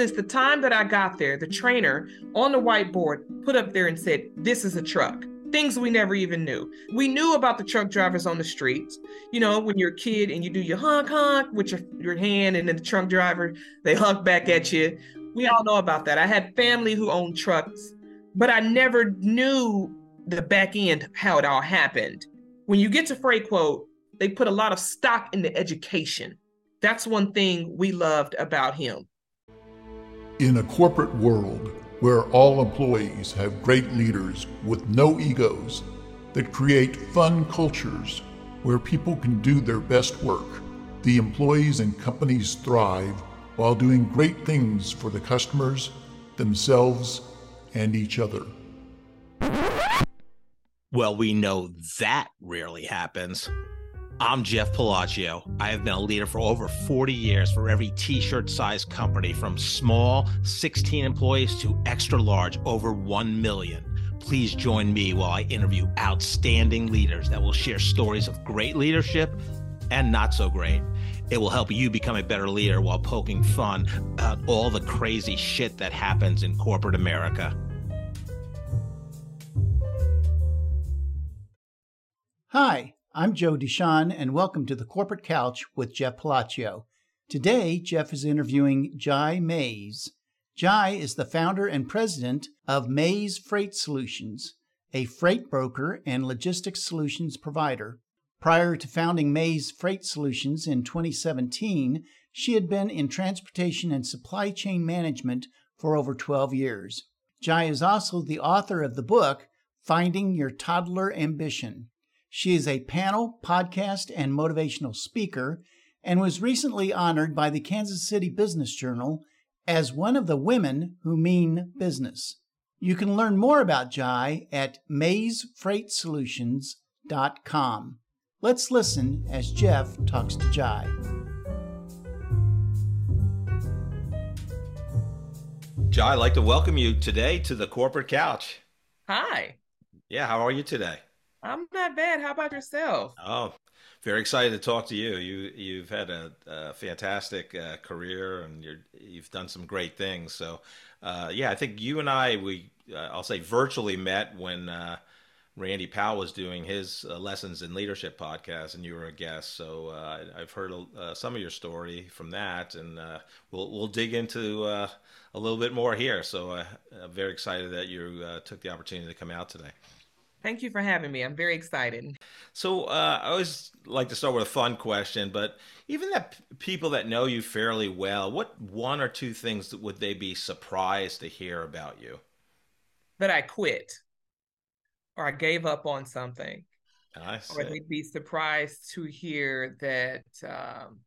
since the time that I got there, the trainer on the whiteboard put up there and said, This is a truck. Things we never even knew. We knew about the truck drivers on the streets. You know, when you're a kid and you do your honk honk with your, your hand, and then the truck driver, they honk back at you. We all know about that. I had family who owned trucks, but I never knew the back end, how it all happened. When you get to Freight Quote, they put a lot of stock in the education. That's one thing we loved about him. In a corporate world where all employees have great leaders with no egos that create fun cultures where people can do their best work, the employees and companies thrive while doing great things for the customers, themselves, and each other. Well, we know that rarely happens. I'm Jeff Palacio. I have been a leader for over 40 years for every t shirt size company from small, 16 employees, to extra large, over 1 million. Please join me while I interview outstanding leaders that will share stories of great leadership and not so great. It will help you become a better leader while poking fun at all the crazy shit that happens in corporate America. Hi. I'm Joe Deshawn, and welcome to the Corporate Couch with Jeff Palacio. Today, Jeff is interviewing Jy Maze. Jy is the founder and president of Maze Freight Solutions, a freight broker and logistics solutions provider. Prior to founding Maze Freight Solutions in 2017, she had been in transportation and supply chain management for over 12 years. Jy is also the author of the book, Finding Your Toddler Ambition she is a panel, podcast, and motivational speaker and was recently honored by the Kansas City Business Journal as one of the women who mean business. You can learn more about Jy at mazefreightsolutions.com. Let's listen as Jeff talks to Jy. Jy, I'd like to welcome you today to the Corporate Couch. Hi. Yeah, how are you today? I'm not bad. How about yourself? Oh, very excited to talk to you. You you've had a, a fantastic uh, career and you're you've done some great things. So, uh, yeah, I think you and I we uh, I'll say virtually met when uh, Randy Powell was doing his uh, lessons in leadership podcast, and you were a guest. So uh, I've heard some of your story from that, and we'll we'll dig into a little bit more here. So I'm very excited that you took the opportunity to come out today. Thank you for having me. I'm very excited. So uh, I always like to start with a fun question, but even that p- people that know you fairly well, what one or two things would they be surprised to hear about you? That I quit, or I gave up on something, or they'd be surprised to hear that. Um,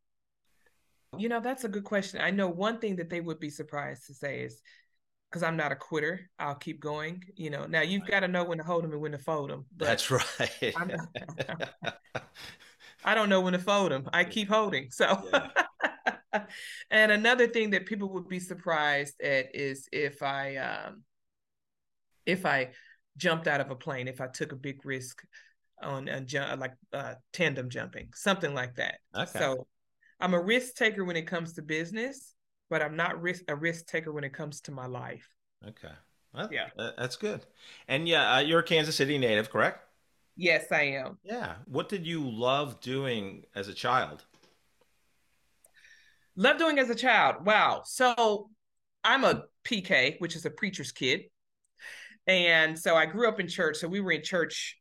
you know, that's a good question. I know one thing that they would be surprised to say is because I'm not a quitter. I'll keep going. You know, now you've got to know when to hold them and when to fold them. That's right. I don't know when to fold them. I keep holding. So, yeah. and another thing that people would be surprised at is if I, um, if I jumped out of a plane, if I took a big risk on a jump, like uh, tandem jumping, something like that. Okay. So, I'm a risk taker when it comes to business but I'm not risk a risk taker when it comes to my life. Okay. Well, yeah, that's good. And yeah, uh, you're a Kansas City native, correct? Yes, I am. Yeah. What did you love doing as a child? Love doing as a child. Wow. So I'm a PK, which is a preacher's kid. And so I grew up in church. So we were in church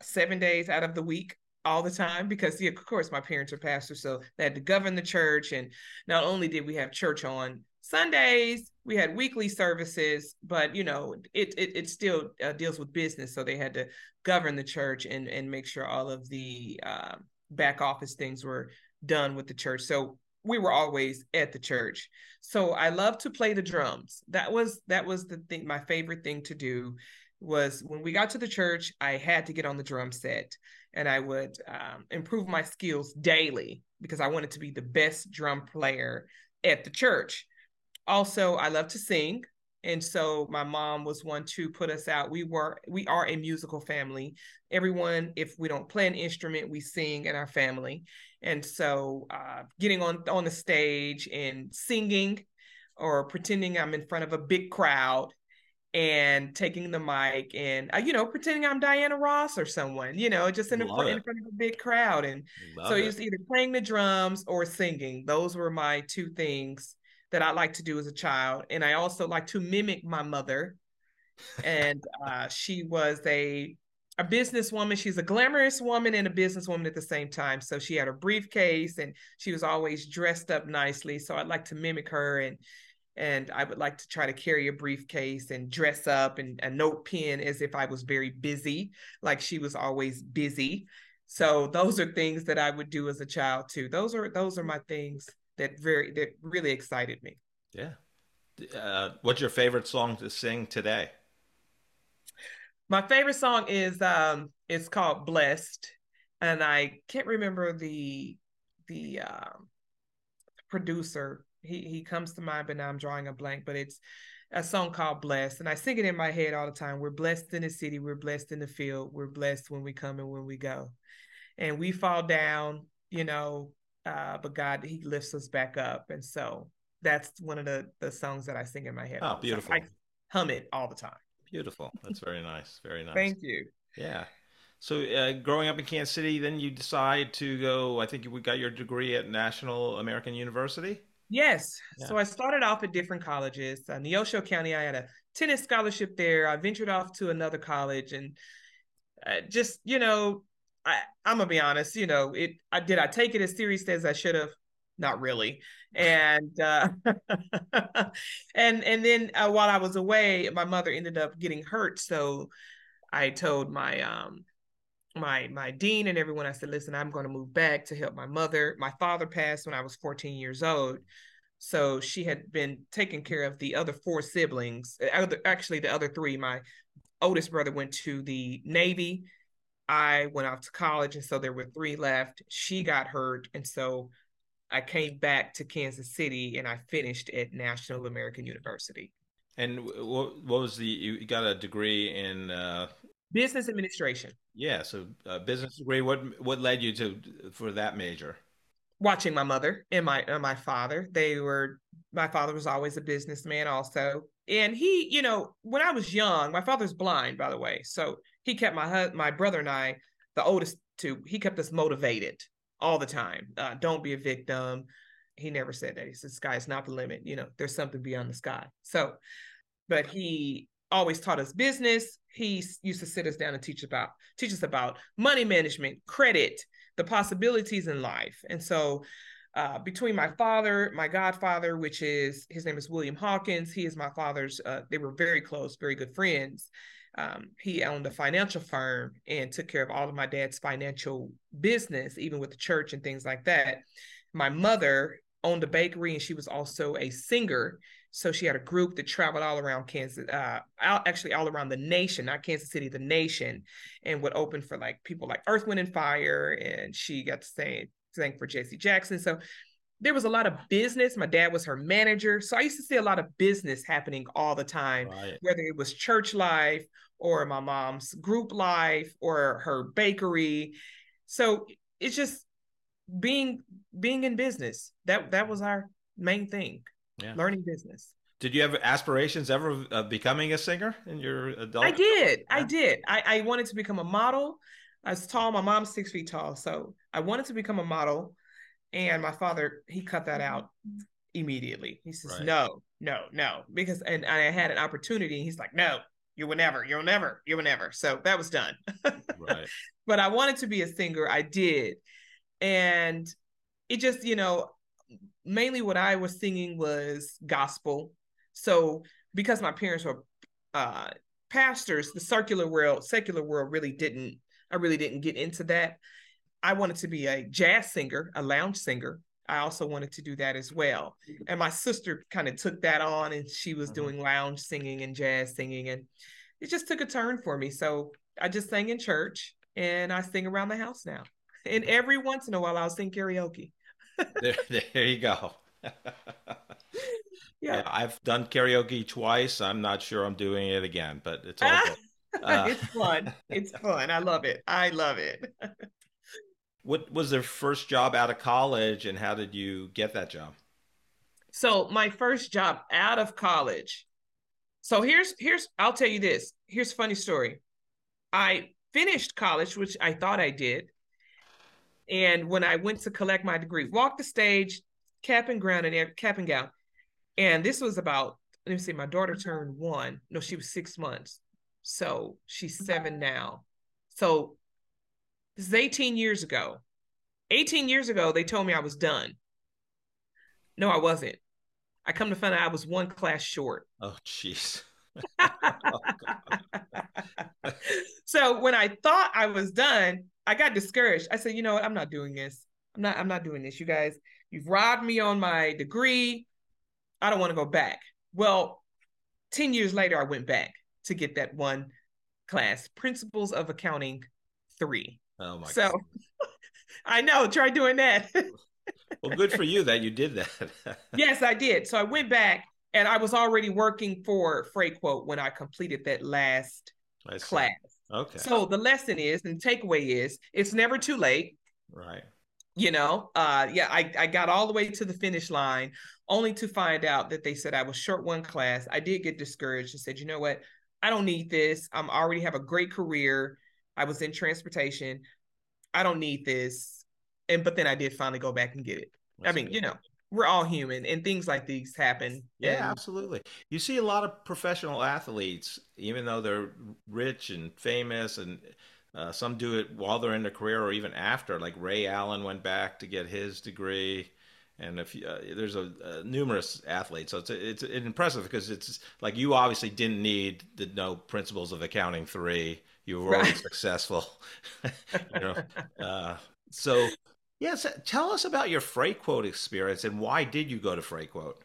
seven days out of the week all the time because yeah, of course my parents are pastors so they had to govern the church and not only did we have church on sundays we had weekly services but you know it it, it still uh, deals with business so they had to govern the church and and make sure all of the uh, back office things were done with the church. So we were always at the church. So i love to play the drums. That was that was the thing my favorite thing to do was when we got to the church i had to get on the drum set and I would um, improve my skills daily because I wanted to be the best drum player at the church. Also, I love to sing. And so my mom was one to put us out. We were we are a musical family. Everyone, if we don't play an instrument, we sing in our family. And so uh, getting on on the stage and singing or pretending I'm in front of a big crowd and taking the mic and uh, you know pretending I'm Diana Ross or someone, you know, just in, a, in front of a big crowd. And Love so it's either playing the drums or singing. Those were my two things that I like to do as a child. And I also like to mimic my mother. and uh, she was a a businesswoman. She's a glamorous woman and a businesswoman at the same time. So she had a briefcase and she was always dressed up nicely. So I'd like to mimic her and and I would like to try to carry a briefcase and dress up and a note pen as if I was very busy, like she was always busy. So those are things that I would do as a child too. Those are those are my things that very that really excited me. Yeah. Uh, what's your favorite song to sing today? My favorite song is um it's called Blessed and I can't remember the the um producer. He he comes to mind but now I'm drawing a blank but it's a song called Blessed and I sing it in my head all the time. We're blessed in the city, we're blessed in the field, we're blessed when we come and when we go. And we fall down, you know, uh, but God he lifts us back up and so that's one of the the songs that I sing in my head. Oh, beautiful. I hum it all the time. Beautiful. That's very nice. Very nice. Thank you. Yeah. So, uh, growing up in Kansas City, then you decide to go. I think you got your degree at National American University. Yes. Yeah. So I started off at different colleges. Uh, Neosho County, I had a tennis scholarship there. I ventured off to another college, and uh, just you know, I, I'm gonna be honest. You know, it. I did. I take it as serious as I should have not really and uh and and then uh, while i was away my mother ended up getting hurt so i told my um my my dean and everyone i said listen i'm going to move back to help my mother. My father passed when i was 14 years old so she had been taking care of the other four siblings uh, actually the other three. My oldest brother went to the navy i went off to college and so there were three left. She got hurt and so I came back to Kansas City and I finished at National American University. And what, what was the, you got a degree in uh, business administration. Yeah. So uh, business degree, what, what led you to, for that major? Watching my mother and my, and my father, they were, my father was always a businessman also. And he, you know, when I was young, my father's blind, by the way. So he kept my, my brother and I, the oldest two, he kept us motivated all the time. Uh, don't be a victim. He never said that. He said, "Sky is not the limit. You know, there's something beyond the sky." So, but he always taught us business. He used to sit us down and teach about teach us about money management, credit, the possibilities in life. And so, uh, between my father, my godfather, which is his name is William Hawkins, he is my father's. Uh, they were very close, very good friends um, he owned a financial firm and took care of all of my dad's financial business, even with the church and things like that. My mother owned a bakery and she was also a singer. So she had a group that traveled all around Kansas, uh, actually all around the nation, not Kansas City, the nation, and would open for like people like Earth, Wind, and Fire. And she got to sing, sing for Jesse Jackson. So there was a lot of business. My dad was her manager. So I used to see a lot of business happening all the time, right. whether it was church life or my mom's group life or her bakery. So it's just being being in business. That that was our main thing. Yeah. Learning business. Did you have aspirations ever of becoming a singer in your adult? I did. Yeah. I did. I, I wanted to become a model. I was tall. My mom's six feet tall, so I wanted to become a model. And my father, he cut that out immediately. He says, right. "No, no, no," because and I had an opportunity. he's like, "No, you will never, you'll never, you will never. So that was done. right. But I wanted to be a singer. I did. And it just, you know, mainly what I was singing was gospel. So because my parents were uh, pastors, the circular world, secular world really didn't, I really didn't get into that. I wanted to be a jazz singer, a lounge singer. I also wanted to do that as well. And my sister kind of took that on and she was mm-hmm. doing lounge singing and jazz singing. And it just took a turn for me. So I just sang in church and I sing around the house now. And every once in a while I'll sing karaoke. There, there you go. yeah. yeah. I've done karaoke twice. I'm not sure I'm doing it again, but it's all good. Uh, it's fun. It's fun. I love it. I love it. What was their first job out of college, and how did you get that job? So my first job out of college. So here's here's I'll tell you this. Here's a funny story. I finished college, which I thought I did. And when I went to collect my degree, walked the stage, cap and gown and cap and gown. And this was about, let me see, my daughter turned one. No, she was six months. So she's seven now. So this is 18 years ago. 18 years ago, they told me I was done. No, I wasn't. I come to find out I was one class short. Oh, jeez. Oh, so when I thought I was done, I got discouraged. I said, you know what? I'm not doing this. I'm not, I'm not doing this. You guys, you've robbed me on my degree. I don't want to go back. Well, 10 years later, I went back to get that one class, Principles of Accounting 3. Oh my so I know, try doing that. well, good for you that you did that. yes, I did. So I went back and I was already working for Freightquote when I completed that last class. Okay. So the lesson is, and takeaway is, it's never too late. Right. You know, uh, yeah, I, I got all the way to the finish line only to find out that they said I was short one class. I did get discouraged and said, you know what? I don't need this. I'm already have a great career. I was in transportation. I don't need this. And but then I did finally go back and get it. That's I mean, you know, we're all human and things like these happen. Yeah, and... absolutely. You see a lot of professional athletes, even though they're rich and famous, and uh, some do it while they're in their career or even after. Like Ray Allen went back to get his degree. And if uh, there's a, uh, numerous athletes, so it's it's, impressive because it's like you obviously didn't need to know principles of accounting three. You were already right. successful, you know. Uh, so Yes, tell us about your Freightquote experience and why did you go to Freightquote?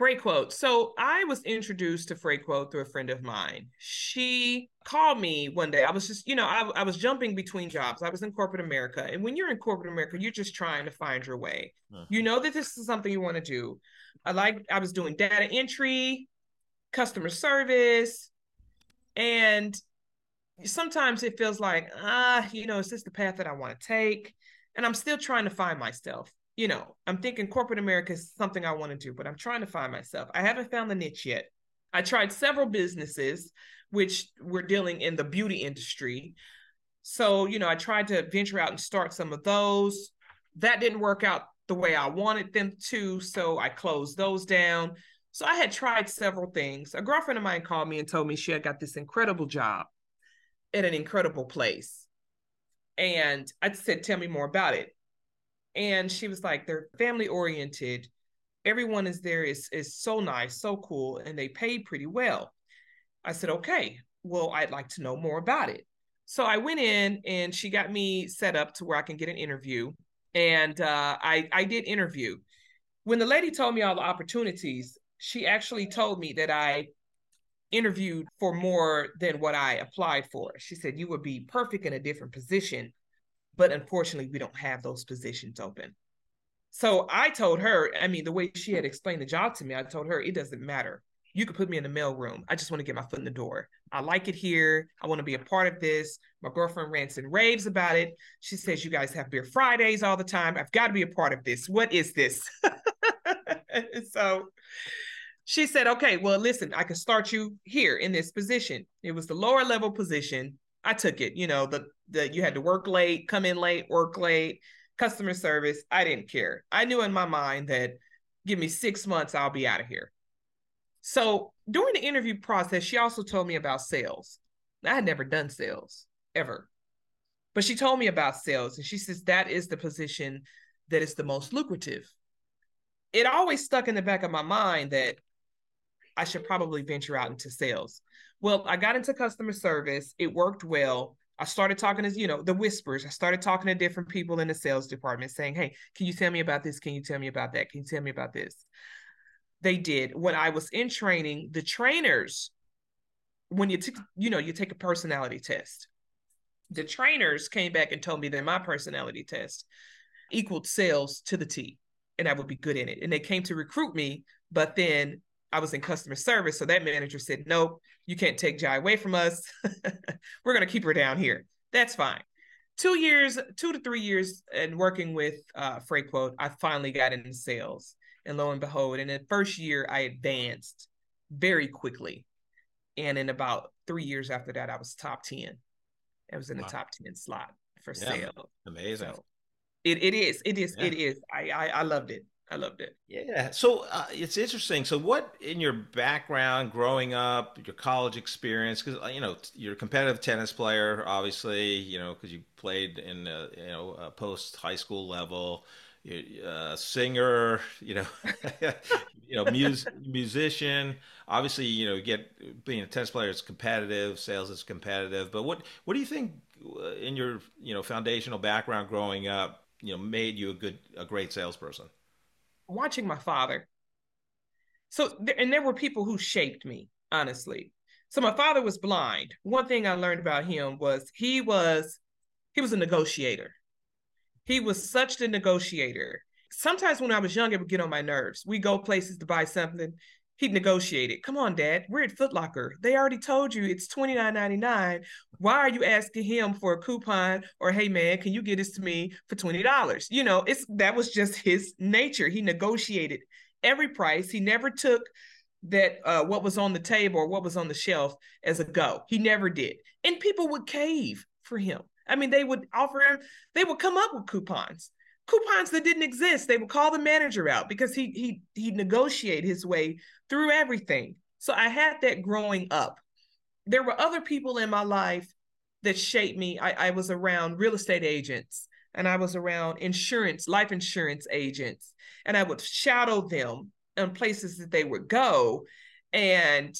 Freightquote. So I was introduced to Freightquote through a friend of mine. She called me one day. I was just, you know, I, I was jumping between jobs. I was in corporate America. And when you're in corporate America, you're just trying to find your way. Uh-huh. You know that this is something you want to do. I like, I was doing data entry, customer service, and sometimes it feels like, ah, you know, is this the path that I want to take? And I'm still trying to find myself. You know, I'm thinking corporate America is something I want to do, but I'm trying to find myself. I haven't found the niche yet. I tried several businesses which were dealing in the beauty industry. So, you know, I tried to venture out and start some of those. That didn't work out the way I wanted them to. So I closed those down. So I had tried several things. A girlfriend of mine called me and told me she had got this incredible job at an incredible place. And I said, Tell me more about it. And she was like, They're family oriented. Everyone is there is is so nice, so cool, and they pay pretty well. I said, Okay, well, I'd like to know more about it. So I went in and she got me set up to where I can get an interview. And uh, I, I did interview. When the lady told me all the opportunities, she actually told me that I interviewed for more than what I applied for. She said, You would be perfect in a different position, but unfortunately, we don't have those positions open. So I told her, I mean, the way she had explained the job to me, I told her, it doesn't matter. You could put me in the mail room. I just want to get my foot in the door. I like it here. I want to be a part of this. My girlfriend rants and raves about it. She says, You guys have beer Fridays all the time. I've got to be a part of this. What is this? so she said, okay, well, listen, I can start you here in this position. It was the lower level position. I took it, you know, the, the you had to work late, come in late, work late, customer service. I didn't care. I knew in my mind that give me six months, I'll be out of here. So during the interview process, she also told me about sales. I had never done sales ever. But she told me about sales and she says that is the position that is the most lucrative. It always stuck in the back of my mind that I should probably venture out into sales. Well, I got into customer service. It worked well. I started talking to, you know, the whispers. I started talking to different people in the sales department saying, Hey, can you tell me about this? Can you tell me about that? Can you tell me about this? They did. When I was in training, the trainers, when you took, you know, you take a personality test, the trainers came back and told me that my personality test equaled sales to the T and I would be good in it. And they came to recruit me, but then I was in customer service. So that manager said, Nope, you can't take Jy away from us. We're going to keep her down here. That's fine. Two years, two to three years, and working with uh, Freightquote, I finally got into sales. And lo and behold, in the first year, I advanced very quickly. And in about three years after that, I was top 10. I was in the top 10 slot for yeah, sale. Amazing. So it, it is. It is. Yeah. It is. I, I, I loved it. I loved it. Yeah. So uh, it's interesting. So, what in your background, growing up, your college experience, because uh, you know you're a competitive tennis player, obviously, you know, because you played in a, you know post high school level, you're a singer, you know, you know, mus- musician. Obviously, you know, get being a tennis player is competitive, sales is competitive. But what what do you think uh, in your you know foundational background growing up, you know, made you a good a great salesperson? Watching my father. So, and there were people who shaped me, honestly. So my father was blind. One thing I learned about him was he was he was a negotiator. He was such the negotiator. Sometimes when I was young, it would get on my nerves. We go places to buy something. He'd negotiate it. Come on, Dad. We're at Foot Locker. They already told you it's twenty nine ninety nine. Why are you asking him for a coupon? Or hey, man, can you get this to me for twenty dollars? You know, it's that was just his nature. He negotiated every price. He never took that uh, what was on the table or what was on the shelf as a go. He never did, and people would cave for him. I mean, they would offer him. They would come up with coupons coupons that didn't exist. They would call the manager out because he he he negotiate his way through everything. So I had that growing up. There were other people in my life that shaped me. I, I was around real estate agents and I was around insurance, life insurance agents, and I would shadow them in places that they would go. And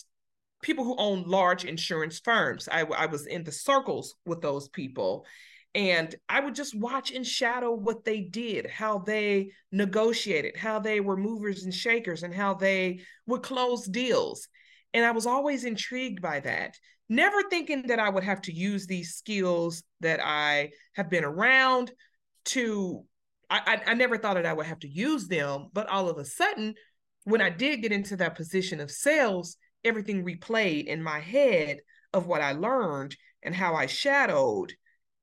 people who own large insurance firms. I, I was in the circles with those people. And I would just watch and shadow what they did, how they negotiated, how they were movers and shakers, and how they would close deals. And I was always intrigued by that, never thinking that I would have to use these skills that I have been around to. I, I, I never thought that I would have to use them, but all of a sudden, when I did get into that position of sales, everything replayed in my head of what I learned and how I shadowed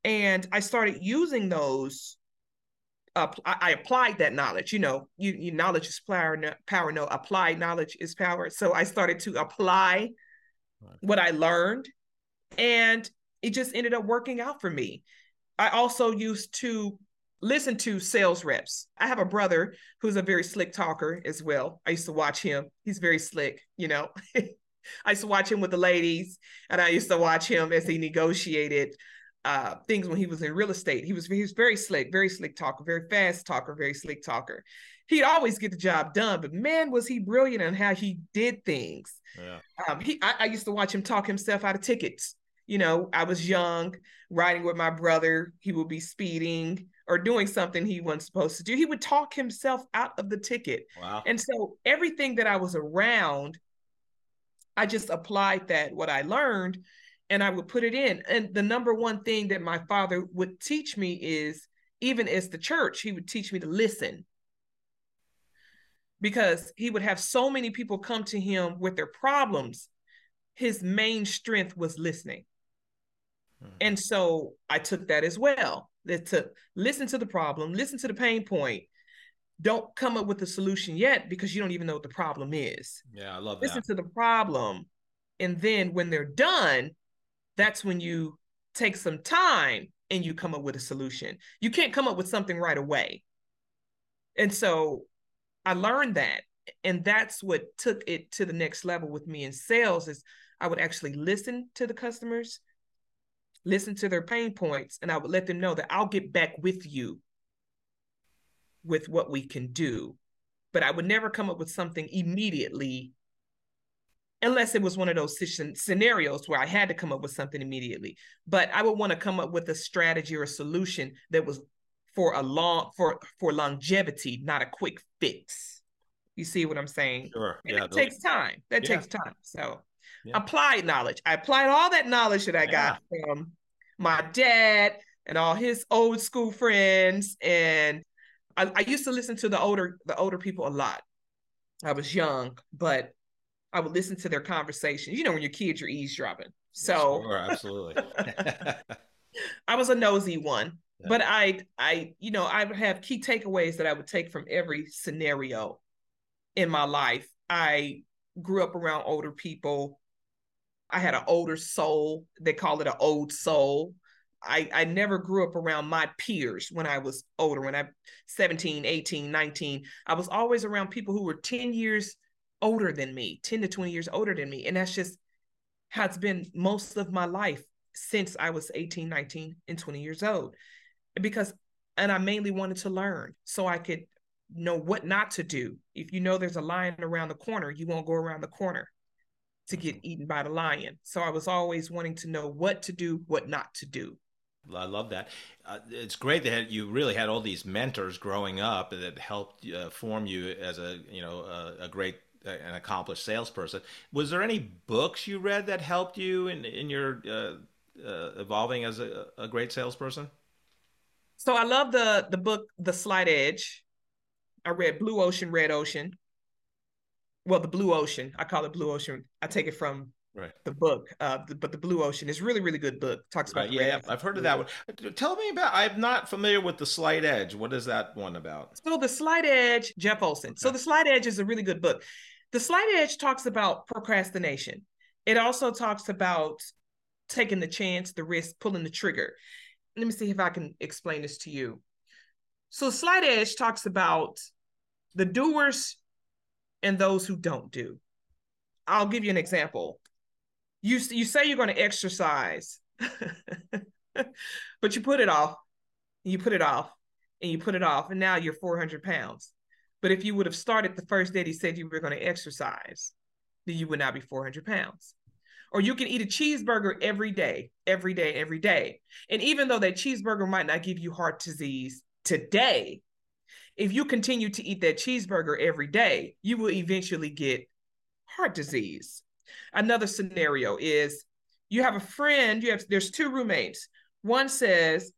and I started using those. Uh, I, I, applied that knowledge. You know, you, you knowledge is power. No, power. No, applied knowledge is power. So I started to apply right. what I learned, and it just ended up working out for me. I also used to listen to sales reps. I have a brother who's a very slick talker as well. I used to watch him. He's very slick, you know. I used to watch him with the ladies, and I used to watch him as he negotiated uh, things when he was in real estate. He was he was very slick, very slick talker, very fast talker, very slick talker. He'd always get the job done, but man, was he brilliant on how he did things. Yeah. Um, he I, I used to watch him talk himself out of tickets. You know, I was young, riding with my brother. He would be speeding or doing something he wasn't supposed to do. He would talk himself out of the ticket. Wow. And so everything that I was around, I just applied that what I learned and I would put it in. And the number one thing that my father would teach me is even as the church, he would teach me to listen. Because he would have so many people come to him with their problems. His main strength was listening. Hmm. And so I took that as well. That to listen to the problem, listen to the pain point. Don't come up with a solution yet because you don't even know what the problem is. Yeah, I love listen that. Listen to the problem. And then when they're done, that's when you take some time and you come up with a solution. You can't come up with something right away. And so I learned that. And that's what took it to the next level with me in sales is I would actually listen to the customers, listen to their pain points, and I would let them know that I'll get back with you with what we can do. But I would never come up with something immediately unless it was one of those scenarios where I had to come up with something immediately. But I would want to come up with a strategy or a solution that was for a long for for longevity, not a quick fix. You see what I'm saying? Sure. And yeah, it takes time. That yeah. takes time. So yeah. applied knowledge. I applied all that knowledge that I got from my dad and all his old school friends. And I, I used to listen to the older the older people a lot. I was young, but I would listen to their conversations. You know, when your kids are eavesdropping. So sure, absolutely. I was a nosy one, yeah. but I, I, you know, I would have key takeaways that I would take from every scenario in my life. I grew up around older people. I had an older soul. They call it an old soul. I, I never grew up around my peers when I was older, when I'm 17, 18, 19. I was always around people who were 10 years older than me, 10 to 20 years older than me. And that's just how it's been most of my life since I was 18, 19, and 20 years old. Because, and I mainly wanted to learn so I could know what not to do. If you know there's a lion around the corner, you won't go around the corner to get eaten by the lion. So I was always wanting to know what to do, what not to do. I love that. Uh, it's great that you really had all these mentors growing up that helped uh, form you as a you know a, a great an accomplished salesperson. Was there any books you read that helped you in in your uh, uh, evolving as a, a, great salesperson? So I love the the book The Slight Edge. I read Blue Ocean, Red Ocean. Well, the Blue Ocean. I call it Blue Ocean. I take it from right. the book. Uh, the, but the Blue Ocean is really, really good book. Talks about right. yeah, I've heard of that one. Tell me about. I'm not familiar with the Slight Edge. What is that one about? So the Slight Edge, Jeff Olson. Okay. So the Slight Edge is a really good book. The Slight Edge talks about procrastination. It also talks about taking the chance, the risk, pulling the trigger. Let me see if I can explain this to you. So Slight Edge talks about the doers and those who don't do. I'll give you an example you you say you're going to exercise but you put it off you put it off and you put it off and now you're 400 pounds but if you would have started the first day he said you were going to exercise then you would not be 400 pounds. Or you can eat a cheeseburger every day every day every day. And even though that cheeseburger might not give you heart disease today if you continue to eat that cheeseburger every day you will eventually get heart disease. Another scenario is you have a friend, you have there's two roommates. One says,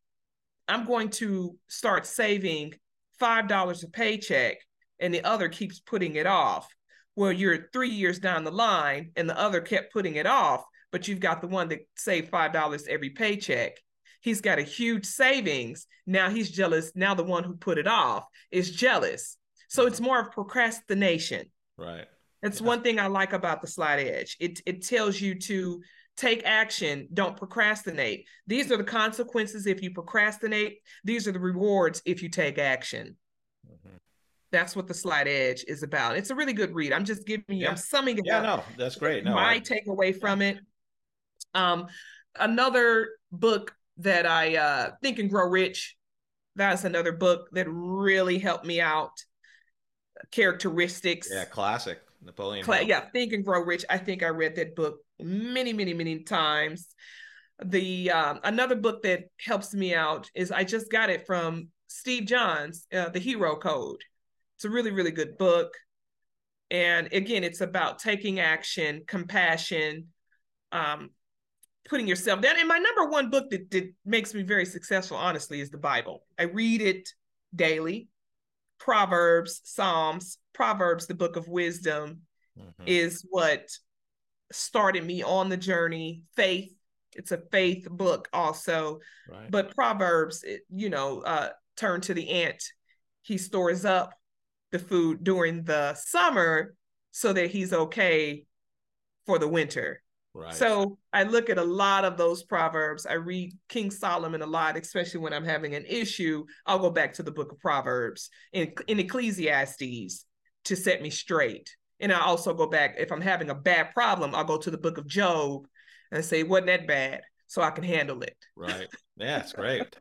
I'm going to start saving $5 a paycheck, and the other keeps putting it off. Well, you're three years down the line, and the other kept putting it off, but you've got the one that saved $5 every paycheck. He's got a huge savings. Now he's jealous. Now the one who put it off is jealous. So it's more of procrastination. Right. That's yeah. one thing I like about the slight edge. It it tells you to take action, don't procrastinate. These are the consequences if you procrastinate. These are the rewards if you take action. That's what the slight edge is about. It's a really good read. I'm just giving you, yeah. I'm summing it up. yeah, no, that's great. No, my I... takeaway from it. Um, another book that I uh, Think and Grow Rich. That's another book that really helped me out. Characteristics. Yeah, classic. Napoleon. Cla- yeah, Think and Grow Rich. I think I read that book many, many, many times. The um, another book that helps me out is I just got it from Steve Johns, uh, The Hero Code. It's a really, really good book. And again, it's about taking action, compassion, um, putting yourself down. And my number one book that, that makes me very successful, honestly, is the Bible. I read it daily. Proverbs, Psalms, Proverbs, the book of wisdom, mm-hmm. is what started me on the journey. Faith, it's a faith book also. Right. But Proverbs, it, you know, uh, turn to the ant. He stores up the food during the summer so that he's okay for the winter. Right. So I look at a lot of those proverbs. I read King Solomon a lot, especially when I'm having an issue. I'll go back to the book of Proverbs in, in Ecclesiastes to set me straight. And I also go back, if I'm having a bad problem, I'll go to the book of Job and say, wasn't that bad? So I can handle it. Right. Yeah, it's great.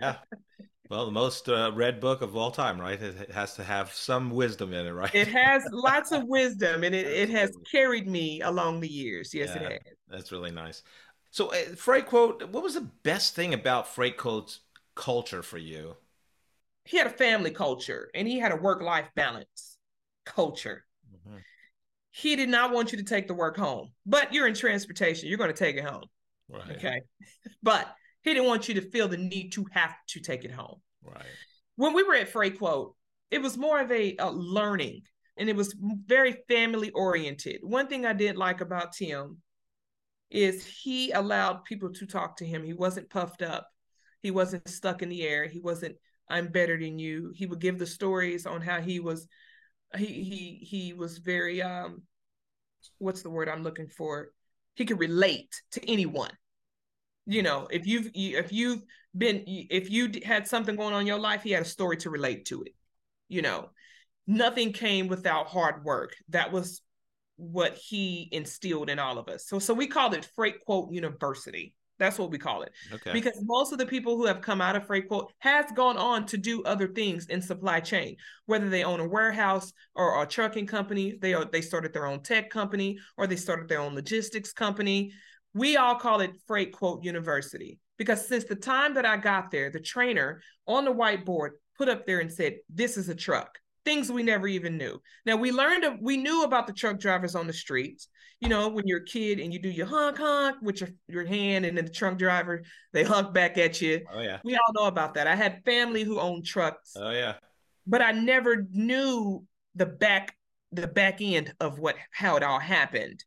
yeah. Well, the most uh, read book of all time, right? It has to have some wisdom in it, right? It has lots of wisdom, and it, it has carried me along the years. Yes, yeah, it has. That's really nice. So, uh, Freightquote, what was the best thing about Freight Quote's culture for you? He had a family culture, and he had a work-life balance culture. Mm-hmm. He did not want you to take the work home, but you're in transportation. You're going to take it home. Right. Okay. But he didn't want you to feel the need to have to take it home. Right. When we were at Freightquote, it was more of a, a learning and it was very family oriented. One thing I did like about Tim is he allowed people to talk to him. He wasn't puffed up. He wasn't stuck in the air. He wasn't, I'm better than you. He would give the stories on how he was he he he was very um what's the word I'm looking for? He could relate to anyone. You know, if you've if you've been if you had something going on in your life, he had a story to relate to it. You know, nothing came without hard work. That was what he instilled in all of us. So so we called it Freight Quote University. That's what we call it. Okay. Because most of the people who have come out of Freight Quote has gone on to do other things in supply chain, whether they own a warehouse or a trucking company, they are, they started their own tech company or they started their own logistics company. We all call it Freight Quote University because since the time that I got there, the trainer on the whiteboard put up there and said, "This is a truck." Things we never even knew. Now we learned we knew about the truck drivers on the streets you know, when you're a kid and you do your honk honk with your, your hand and then the truck driver, they honk back at you. Oh yeah. We all know about that. I had family who owned trucks. Oh yeah. But I never knew the back the back end of what how it all happened.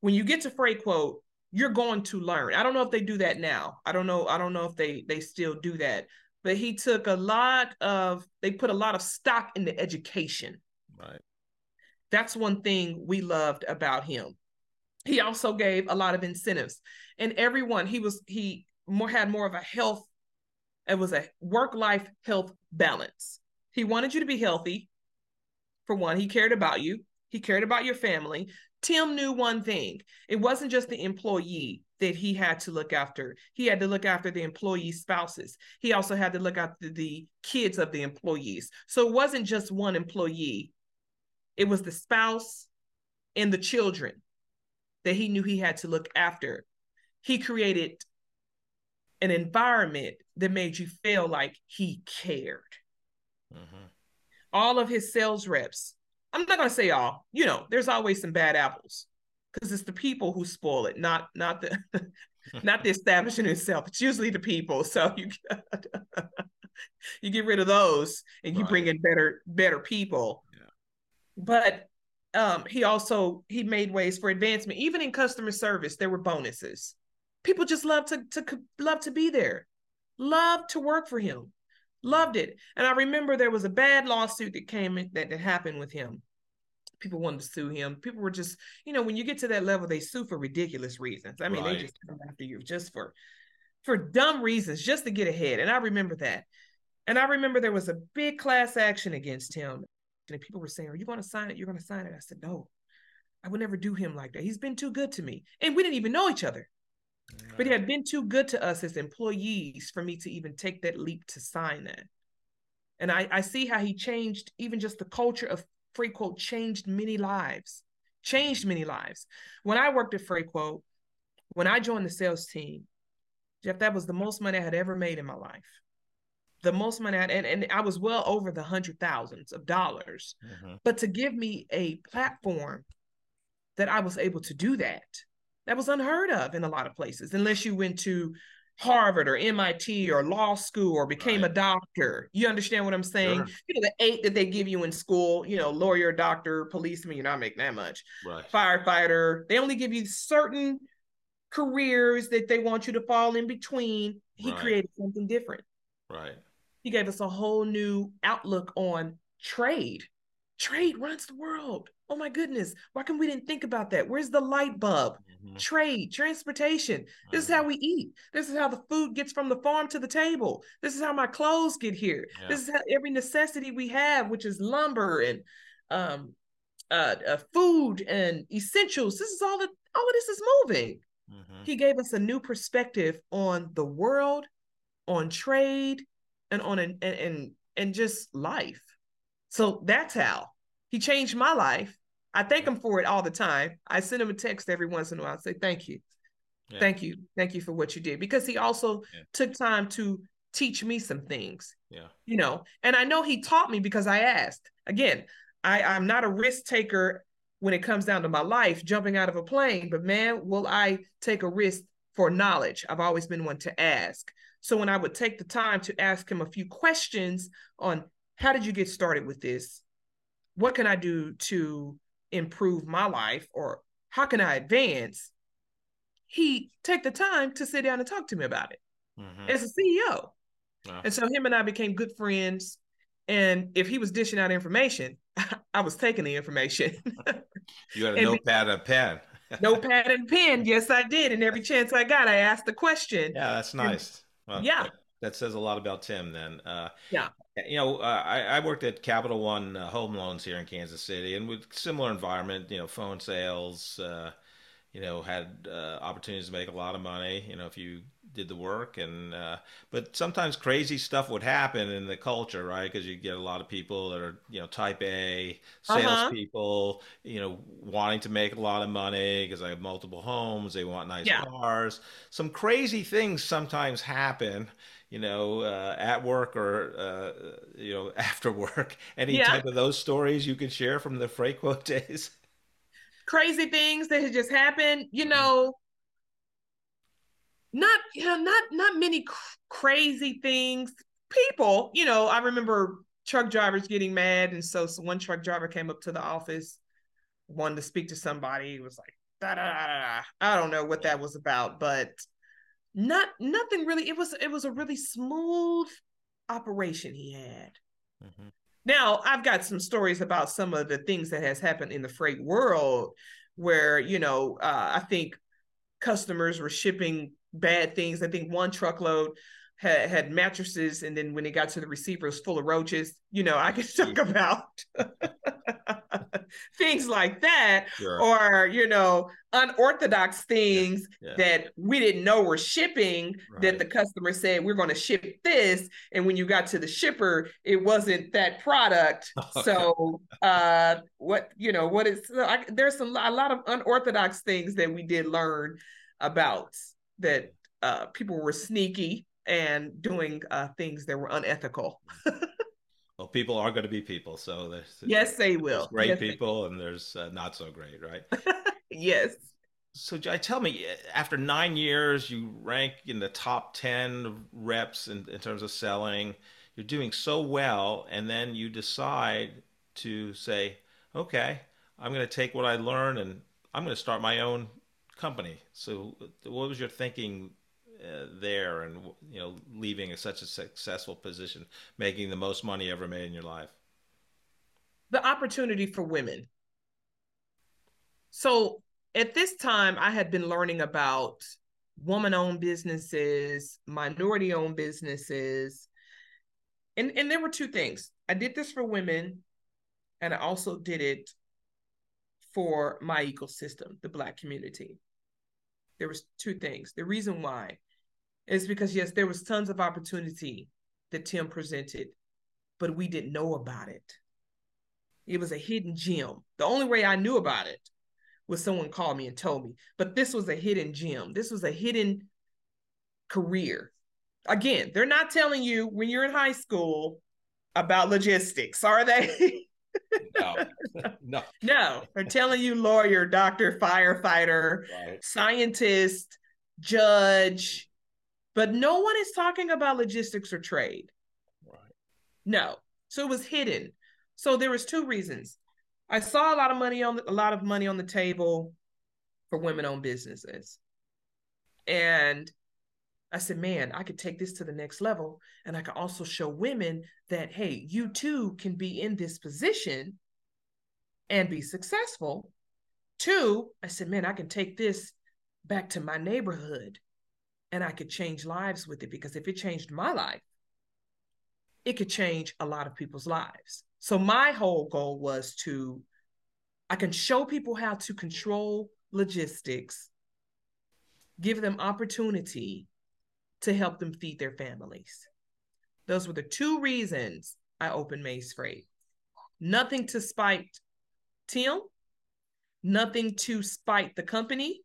When you get to freight quote, you're going to learn. I don't know if they do that now. I don't know. I don't know if they they still do that. But he took a lot of they put a lot of stock in the education. Right. That's one thing we loved about him. He also gave a lot of incentives, and everyone he was he more had more of a health. It was a work life health balance. He wanted you to be healthy. For one, he cared about you. He cared about your family. Tim knew one thing. It wasn't just the employee that he had to look after. He had to look after the employee spouses. He also had to look after the kids of the employees. So it wasn't just one employee it was the spouse and the children that he knew he had to look after. He created an environment that made you feel like he cared. Mm-hmm. All of his sales reps, I'm not going to say all, you know, there's always some bad apples because it's the people who spoil it, not not the not the establishment itself. It's usually the people. So you you get rid of those and you right. bring in better better people but um, he also he made ways for advancement. Even in customer service, there were bonuses. People just love to to love to be there, love to work for him, loved it. And I remember there was a bad lawsuit that came in, that, that happened with him. People wanted to sue him. People were just, you know, when you get to that level, they sue for ridiculous reasons. I mean, right. they just come after you just for for dumb reasons, just to get ahead. And I remember that. And I remember there was a big class action against him and people were saying, Are you going to sign it? You're going to sign it. I said, No, I would never do him like that. He's been too good to me. And we didn't even know each other. But he had been too good to us as employees for me to even take that leap to sign that. And I, I see how he changed even just the culture of Freight Quote changed many lives, changed many lives. When I worked at Freight Quote, when I joined the sales team, Jeff, that was the most money I had ever made in my life the most money I, and, and I was well over the hundred thousands of dollars. Mm-hmm. But to give me a platform that I was able to do that, that was unheard of in a lot of places, unless you went to Harvard or MIT or law school or became right. a doctor. You understand what I'm saying? Sure. You know, the eight that they give you in school, you know, lawyer, doctor, policeman, you're not making that much. Right. Firefighter, they only give you certain careers that they want you to fall in between. He right. created something different. Right. He gave us a whole new outlook on trade. Trade runs the world. Oh my goodness. Why can we didn't think about that? Where's the light bulb? Mm-hmm. Trade, transportation. This is how we eat. This is how the food gets from the farm to the table. This is how my clothes get here. Yeah. This is how every necessity we have, which is lumber and um, uh, uh, food and essentials. This is all that all of this is moving. Mm-hmm. He gave us a new perspective on the world, on trade, and on an and, and and just life. So that's how he changed my life. I thank him for it all the time. I send him a text every once in a while. I say thank you, yeah. thank you, thank you for what you did because he also yeah. took time to teach me some things. Yeah, you know, and I know he taught me because I asked. Again, I I'm not a risk taker when it comes down to my life, jumping out of a plane. But man, will I take a risk for knowledge? I've always been one to ask. So when I would take the time to ask him a few questions on how did you get started with this? What can I do to improve my life or how can I advance? He take the time to sit down and talk to me about it mm-hmm. as a CEO. And so him and I became good friends. And if he was dishing out information, I was taking the information. you had a notepad and a pen. notepad and pen. Yes, I did. And every chance I got, I asked the question. Yeah, that's nice. Well, yeah. That, that, says a lot about Tim then. Uh, yeah. You know, uh, I, I, worked at Capital One uh, Home Loans here in Kansas City and with similar environment, you know, phone sales, uh, you know, had uh, opportunities to make a lot of money, you know, if you did the work and uh, but sometimes crazy stuff would happen in the culture right because you get a lot of people that are you know type a uh-huh. salespeople uh-huh. you know wanting to make a lot of money because i have multiple homes they want nice yeah. cars some crazy things sometimes happen you know uh, at work or uh, you know after work any yeah. type of those stories you could share from the Freightquote days crazy things that had just happened you mm-hmm. know not you know not not many cr- crazy things people you know i remember truck drivers getting mad and so, so one truck driver came up to the office wanted to speak to somebody he was like da, da, da, da. i don't know what that was about but not nothing really it was it was a really smooth operation he had mm-hmm. now i've got some stories about some of the things that has happened in the freight world where you know uh, i think customers were shipping bad things. I think one truckload had, had mattresses, and then when it got to the receiver, it was full of roaches. You know, I could talk about things like that, sure. or you know, unorthodox things yeah. Yeah. that we didn't know were shipping. Right. That the customer said we're going to ship this, and when you got to the shipper, it wasn't that product. So, uh, what you know, what is I, there's some a lot of unorthodox things that we did learn about that uh, people were sneaky and doing uh, things that were unethical. well, people are going to be people, so there's yes, they will. great yes, people, and there's uh, not so great, right? yes. So, Jy, tell me, after nine years, you rank in the top ten reps in, in terms of selling. You're doing so well, and then you decide to say, "Okay, I'm going to take what I learned and I'm going to start my own company. So, what was your thinking uh, there, and you know, leaving such a successful position, making the most money ever made in your life? The opportunity for women. So, at this time, I had been learning about woman-owned businesses, minority-owned businesses, and and there were two things. I did this for women, and I also did it for my ecosystem, the Black community there was two things. The reason why is because yes, there was tons of opportunity that Tim presented, but we didn't know about it. It was a hidden gem. The only way I knew about it was someone called me and told me. But this was a hidden gem. This was a hidden career. Again, they're not telling you when you're in high school about logistics, are they? no, no, no. They're telling you lawyer, doctor, firefighter, right. scientist, judge, but no one is talking about logistics or trade. Right. No. So it was hidden. So there was two reasons. I saw a lot of money on the, a lot of money on the table for women-owned businesses, and I said, man, I could take this to the next level. And I could also show women that, hey, you too can be in this position and be successful. Two, I said, man, I can take this back to my neighborhood and I could change lives with it because if it changed my life, it could change a lot of people's lives. So my whole goal was to, I can show people how to control logistics, give them opportunity to help them feed their families. Those were the two reasons I opened Maze Freight. Nothing to spite Tim, nothing to spite the company.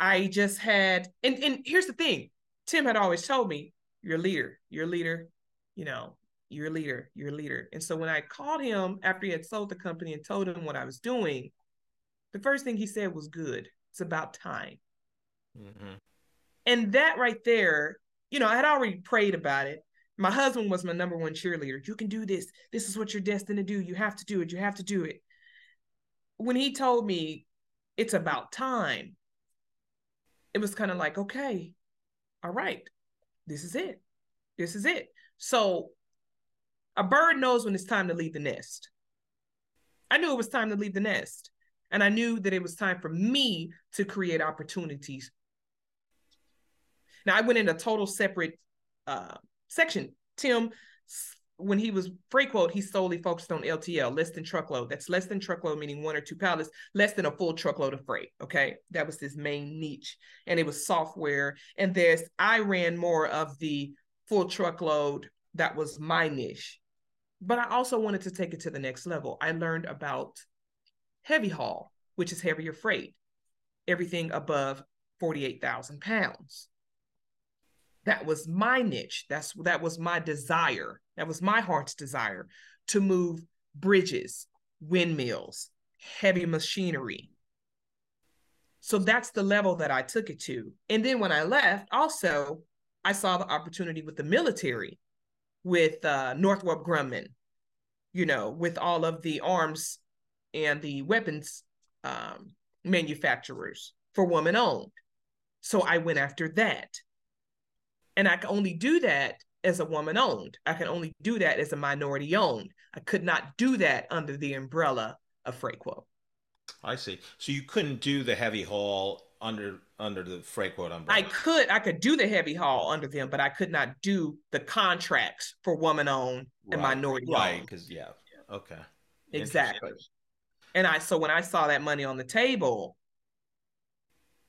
I just had, and, and here's the thing Tim had always told me, you're a leader, you're a leader, you know, you're a leader, you're a leader. And so when I called him after he had sold the company and told him what I was doing, the first thing he said was good. It's about time. Mm-hmm. And that right there, you know, I had already prayed about it. My husband was my number one cheerleader. You can do this. This is what you're destined to do. You have to do it. You have to do it. When he told me it's about time, it was kind of like, okay, all right, this is it. This is it. So a bird knows when it's time to leave the nest. I knew it was time to leave the nest. And I knew that it was time for me to create opportunities. Now, I went in a total separate uh, section. Tim, when he was Freightquote, he solely focused on LTL, less than truckload. That's less than truckload, meaning one or two pallets, less than a full truckload of freight. Okay. That was his main niche. And it was software. And this, I ran more of the full truckload. That was my niche. But I also wanted to take it to the next level. I learned about heavy haul, which is heavier freight, everything above 48,000 pounds. That was my niche. That's that was my desire. That was my heart's desire to move bridges, windmills, heavy machinery. So that's the level that I took it to. And then when I left, also, I saw the opportunity with the military, with uh, Northrop Grumman, you know, with all of the arms and the weapons um, manufacturers for woman owned. So I went after that. And I can only do that as a woman owned. I can only do that as a minority owned. I could not do that under the umbrella of Freightquote. I see. So you couldn't do the heavy haul under under the Freightquote umbrella. I could I could do the heavy haul under them, but I could not do the contracts for woman owned right. and minority right. Because yeah. Okay. Exactly. And I so when I saw that money on the table,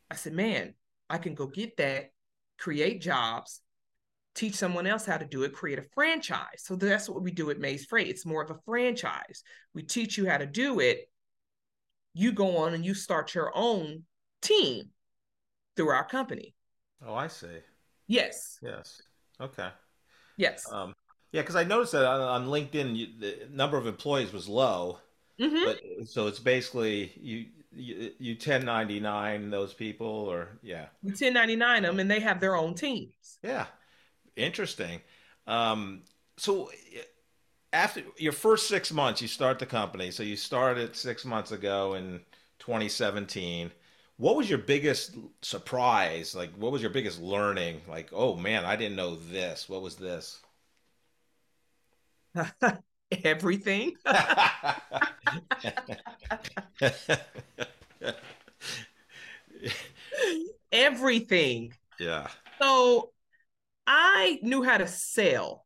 I said, man, I can go get that, create jobs, teach someone else how to do it, create a franchise. So that's what we do at Maze Freight. It's more of a franchise. We teach you how to do it. You go on and you start your own team through our company. Oh, I see. Yes. Yes. Okay. Yes. Um, yeah, because I noticed that on, LinkedIn, you, the number of employees was low. Mm-hmm. But so it's basically you you, you 1099 those people or yeah. You 1099 them and they have their own teams. Yeah. Interesting. Um, so after your first six months, you start the company. So you started six months ago in 2017. What was your biggest surprise? Like, what was your biggest learning? Like, oh man, I didn't know this. What was this? Everything. Everything. Yeah. So I knew how to sell.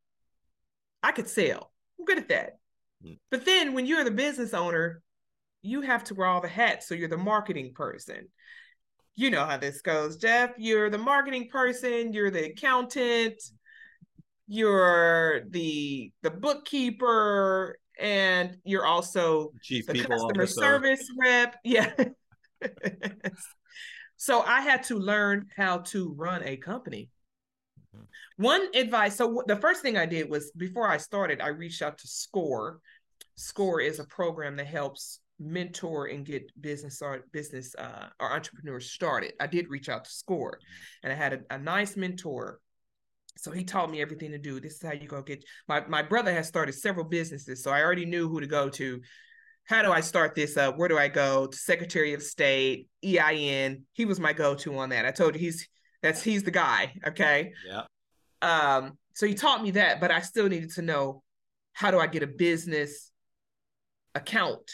I could sell. I'm good at that. Mm. But then when you're the business owner, you have to wear all the hats. So you're the marketing person. You know how this goes, Jeff. You're the marketing person, you're the accountant, you're the the bookkeeper, and you're also Chief the customer officer. service rep. Yeah. so I had to learn how to run a company. One advice. So the first thing I did was before I started, I reached out to SCORE. SCORE is a program that helps mentor and get business or business uh, or entrepreneurs started. I did reach out to SCORE, and I had a, a nice mentor. So he taught me everything to do. This is how you go get my my brother has started several businesses, so I already knew who to go to. How do I start this up? Where do I go? To Secretary of State, EIN. He was my go-to on that. I told you he's that's he's the guy. Okay. Yeah. Um, so he taught me that, but I still needed to know how do I get a business account?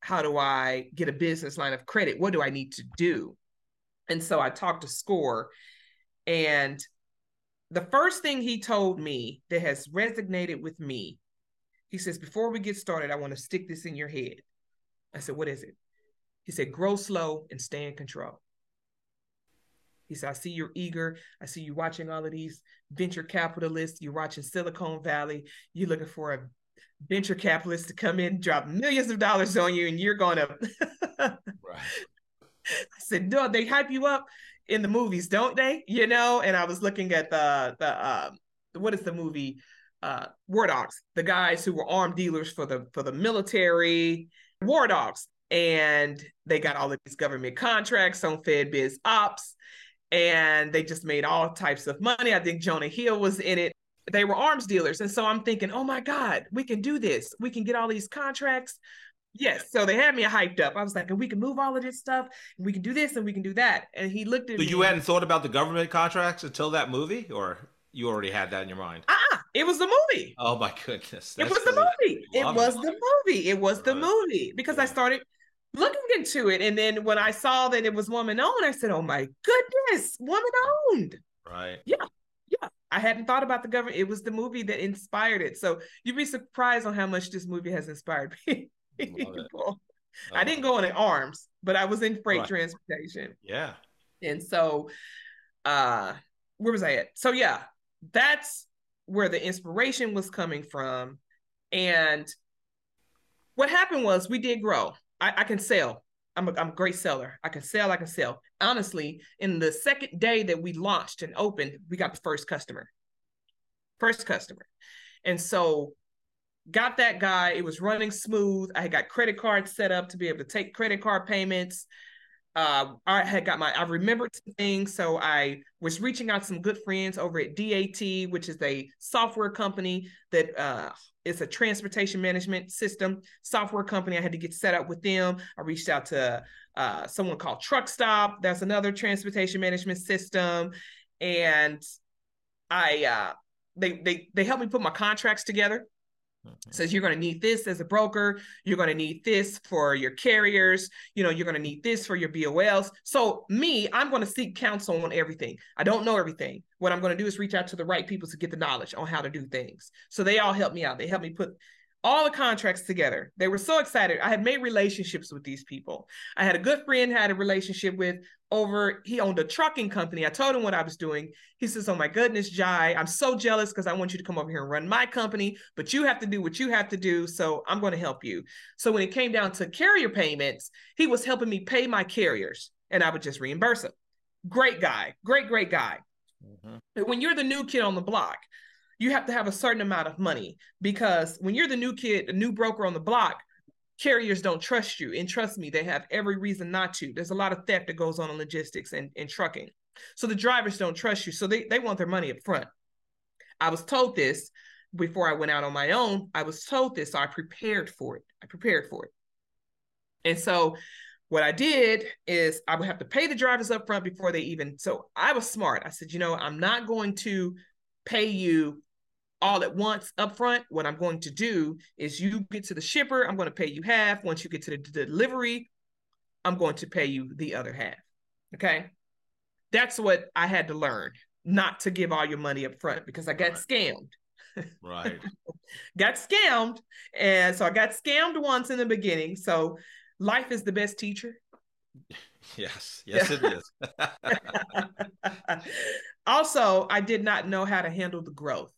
How do I get a business line of credit? What do I need to do? And so I talked to SCORE, and the first thing he told me that has resonated with me, he says, Before we get started, I want to stick this in your head. I said, What is it? He said, Grow slow and stay in control. He said, I see you're eager. I see you watching all of these venture capitalists. You're watching Silicon Valley. You're looking for a venture capitalist to come in, drop millions of dollars on you, and you're going to. right. I said, no, they hype you up in the movies, don't they? You know, and I was looking at the the um, what is the movie? Uh, War Dogs, the guys who were armed dealers for the for the military, War Dogs, and they got all of these government contracts on FedBizOpps, and they just made all types of money. I think Jonah Hill was in it. They were arms dealers. And so I'm thinking, oh my God, we can do this. We can get all these contracts. Yes. So they had me hyped up. I was like, and we can move all of this stuff and we can do this and we can do that. And he looked at so me. you hadn't thought about the government contracts until that movie or you already had that in your mind? Ah, It was the movie. Oh my goodness. It was the movie. It was it. the movie. It was the movie because yeah. I started looking into it. And then when I saw that it was woman owned, I said, Oh my goodness, woman owned. Right. Yeah. Yeah. I hadn't thought about the government. It was the movie that inspired it. So you'd be surprised on how much this movie has inspired people. I didn't go in arms, but I was in freight right. transportation. Yeah. And so uh where was I at? So yeah, that's where the inspiration was coming from. And what happened was we did grow. I, I can sell. I'm a, I'm a great seller. I can sell. I can sell. Honestly, in the second day that we launched and opened, we got the first customer. First customer. And so got that guy. It was running smooth. I had got credit cards set up to be able to take credit card payments uh, I had got my, I remembered things. So I was reaching out to some good friends over at DAT, which is a software company that uh, is a transportation management system software company. I had to get set up with them. I reached out to uh, someone called Truckstop. That's another transportation management system. And I, uh, they, they, they helped me put my contracts together. Mm-hmm. Says you're going to need this as a broker. You're going to need this for your carriers. You know, you're going to need this for your BOLs. So, me, I'm going to seek counsel on everything. I don't know everything. What I'm going to do is reach out to the right people to get the knowledge on how to do things. So, they all help me out. They help me put all the contracts together. They were so excited. I had made relationships with these people. I had a good friend had a relationship with over he owned a trucking company. I told him what I was doing. He says, "Oh my goodness, Jy, I'm so jealous because I want you to come over here and run my company, but you have to do what you have to do, so I'm going to help you." So when it came down to carrier payments, he was helping me pay my carriers and I would just reimburse him. Great guy. Great great guy. Mm-hmm. But when you're the new kid on the block, you have to have a certain amount of money because when you're the new kid, a new broker on the block, carriers don't trust you. And trust me, they have every reason not to. There's a lot of theft that goes on in logistics and, and trucking. So the drivers don't trust you. So they, they want their money up front. I was told this before I went out on my own. I was told this. So I prepared for it. I prepared for it. And so what I did is I would have to pay the drivers up front before they even. So I was smart. I said, you know, I'm not going to pay you all at once up front what i'm going to do is you get to the shipper i'm going to pay you half. Once you get to the delivery i'm going to pay you the other half okay? That's what i had to learn not to give all your money up front because i got right. scammed. Right. Got scammed and so i got scammed once in the beginning. So life is the best teacher. Yes yes it is. Also i did not know how to handle the growth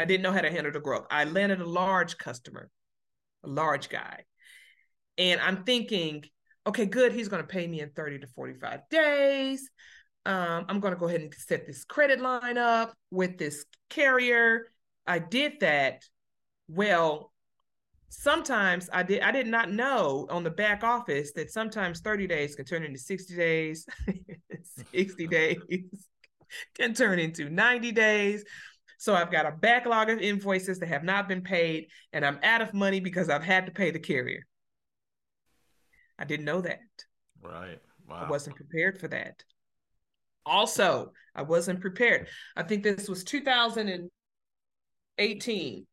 I didn't know how to handle the growth. I landed a large customer, a large guy. And I'm thinking, okay, good. He's going to pay me in 30 to 45 days. Um, I'm going to go ahead and set this credit line up with this carrier. I did that. Well, sometimes I did I did not know on the back office that sometimes 30 days can turn into 60 days, 60 days can turn into 90 days. So I've got a backlog of invoices that have not been paid, and I'm out of money because I've had to pay the carrier. I didn't know that. Right. Wow. I wasn't prepared for that. Also, I wasn't prepared. I think this was 2018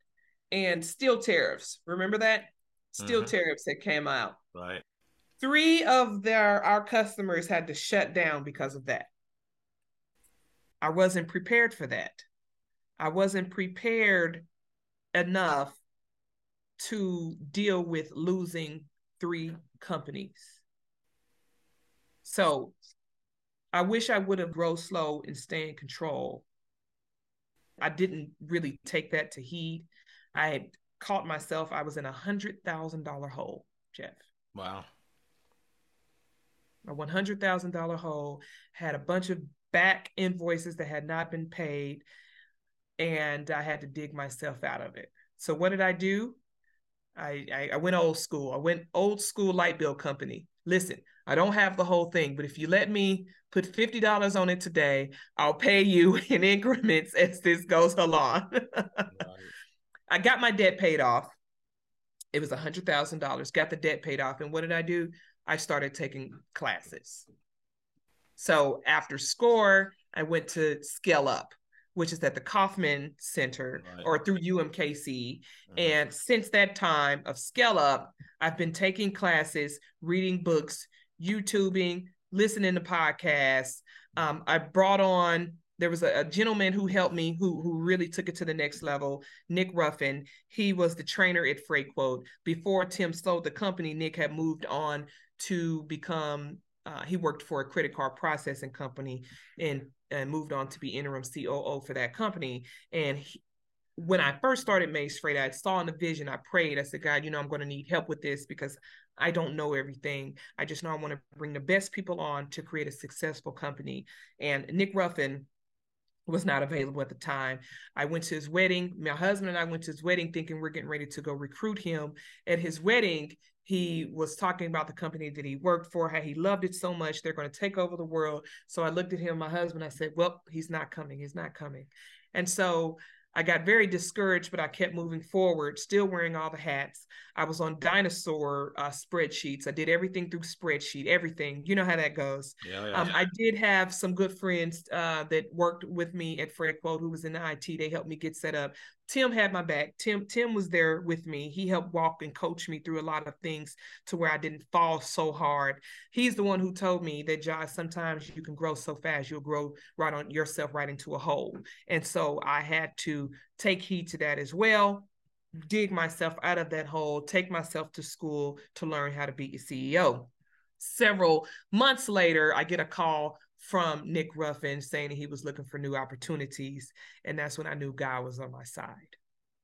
and steel tariffs. Remember that? Steel mm-hmm. tariffs that came out. Right. Three of their our customers had to shut down because of that. I wasn't prepared for that. I wasn't prepared enough to deal with losing three companies. So I wish I would have grown slow and stay in control. I didn't really take that to heed. I had caught myself, I was in a hundred thousand dollar hole, Jeff. Wow. A one hundred thousand dollar hole, had a bunch of back invoices that had not been paid and I had to dig myself out of it. So what did I do? I, I, I went old school. I went old school light bill company. Listen, I don't have the whole thing, but if you let me put fifty dollars on it today, I'll pay you in increments as this goes along. right. I got my debt paid off. It was a hundred thousand dollars. Got the debt paid off, and what did I do? I started taking classes. So after SCORE, I went to Scale Up which is at the Kauffman Center right. or through UMKC. Mm-hmm. And since that time of Scale Up, I've been taking classes, reading books, YouTubing, listening to podcasts. Um, I brought on there was a, a, gentleman who helped me who who really took it to the next level nick ruffin he was the trainer at freightquote before tim sold the company nick had moved on to become uh, he worked for a credit card processing company and and moved on to be interim coo for that company and he, when I first started Maze Freight, I saw in the vision, I prayed, I said, God, you know, I'm going to need help with this because I don't know everything. I just know I want to bring the best people on to create a successful company. And Nick Ruffin was not available at the time. I went to his wedding. My husband and I went to his wedding thinking we're getting ready to go recruit him. At his wedding, he was talking about the company that he worked for, how he loved it so much. They're going to take over the world. So I looked at him, my husband, I said, Well, he's not coming. He's not coming. And so I got very discouraged, but I kept moving forward, still wearing all the hats. I was on dinosaur uh, spreadsheets. I did everything through spreadsheet, everything. You know how that goes. Yeah, yeah. Um, I did have some good friends uh, that worked with me at Freightquote who was in the IT. They helped me get set up. Tim had my back. Tim Tim was there with me. He helped walk and coach me through a lot of things to where I didn't fall so hard. He's the one who told me that Josh, sometimes you can grow so fast you'll grow right on yourself right into a hole. And so I had to take heed to that as well. Dig myself out of that hole, take myself to school to learn how to be a CEO. Several months later, I get a call from Nick Ruffin saying he was looking for new opportunities. And that's when I knew God was on my side.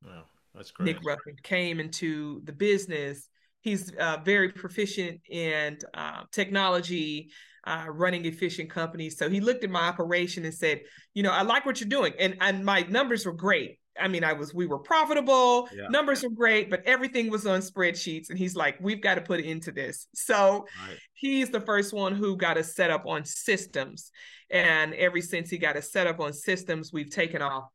Wow, that's great. Nick Ruffin came into the business. He's uh, very proficient in uh, technology, uh, running efficient companies. So he looked at my operation and said, "You know, I like what you're doing," and and my numbers were great. I mean, I was we were profitable, yeah. numbers were great, but everything was on spreadsheets. And he's like, we've got to put into this. So right. he's the first one who got us set up on systems. And ever since he got us set up on systems, we've taken off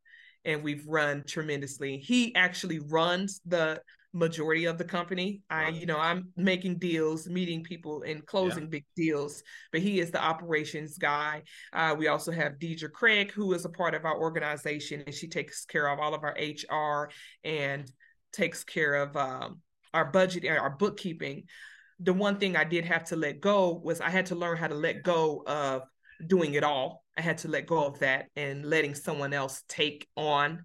and we've run tremendously. He actually runs the majority of the company. I, you know, I'm making deals, meeting people, and closing yeah. big deals. But he is the operations guy. Uh, we also have Deidre Craig, who is a part of our organization, and she takes care of all of our HR and takes care of um, our budget and our bookkeeping. The one thing I did have to let go was I had to learn how to let go of doing it all. I had to let go of that and letting someone else take on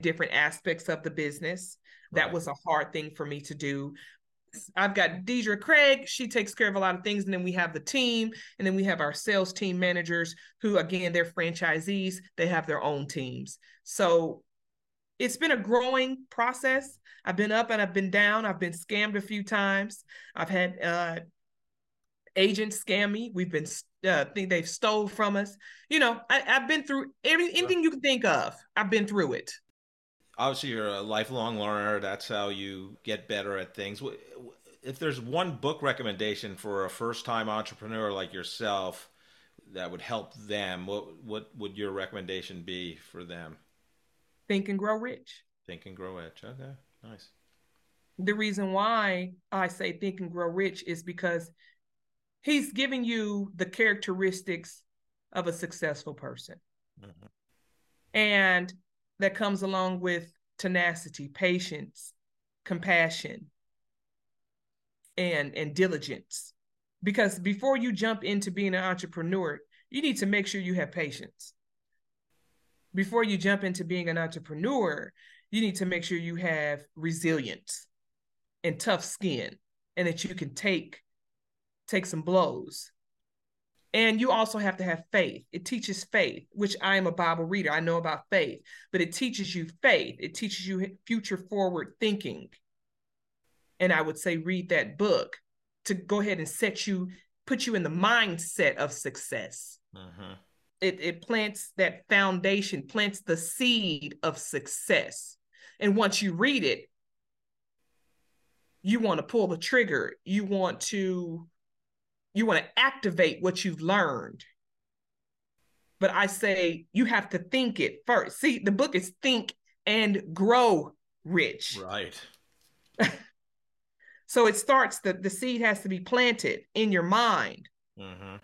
different aspects of the business. That right. was a hard thing for me to do. I've got Deidre Craig. She takes care of a lot of things. And then we have the team. And then we have our sales team managers who, again, they're franchisees. They have their own teams. So it's been a growing process. I've been up and I've been down. I've been scammed a few times. I've had uh, agents scam me. We've been uh, think they've stole from us. You know, I, have been through every, anything you can think of. I've been through it obviously you're a lifelong learner. That's how you get better at things. If there's one book recommendation for a first-time entrepreneur like yourself that would help them, what what would your recommendation be for them? Think and Grow Rich. Think and Grow Rich. Okay, nice. The reason why I say Think and Grow Rich is because he's giving you the characteristics of a successful person. Mm-hmm. And that comes along with tenacity, patience, compassion, and and diligence. Because before you jump into being an entrepreneur, you need to make sure you have patience. Before you jump into being an entrepreneur, you need to make sure you have resilience and tough skin and that you can take take some blows and you also have to have faith. It teaches faith, which I am a Bible reader. I know about faith, but it teaches you faith. It teaches you future forward thinking. And I would say, read that book to go ahead and set you, put you in the mindset of success. Uh-huh. It, it plants that foundation, plants the seed of success. And once you read it, you want to pull the trigger. You want to you want to activate what you've learned. But I say you have to think it first. See, the book is Think and Grow Rich. Right. so it starts the the seed has to be planted in your mind. Mm-hmm.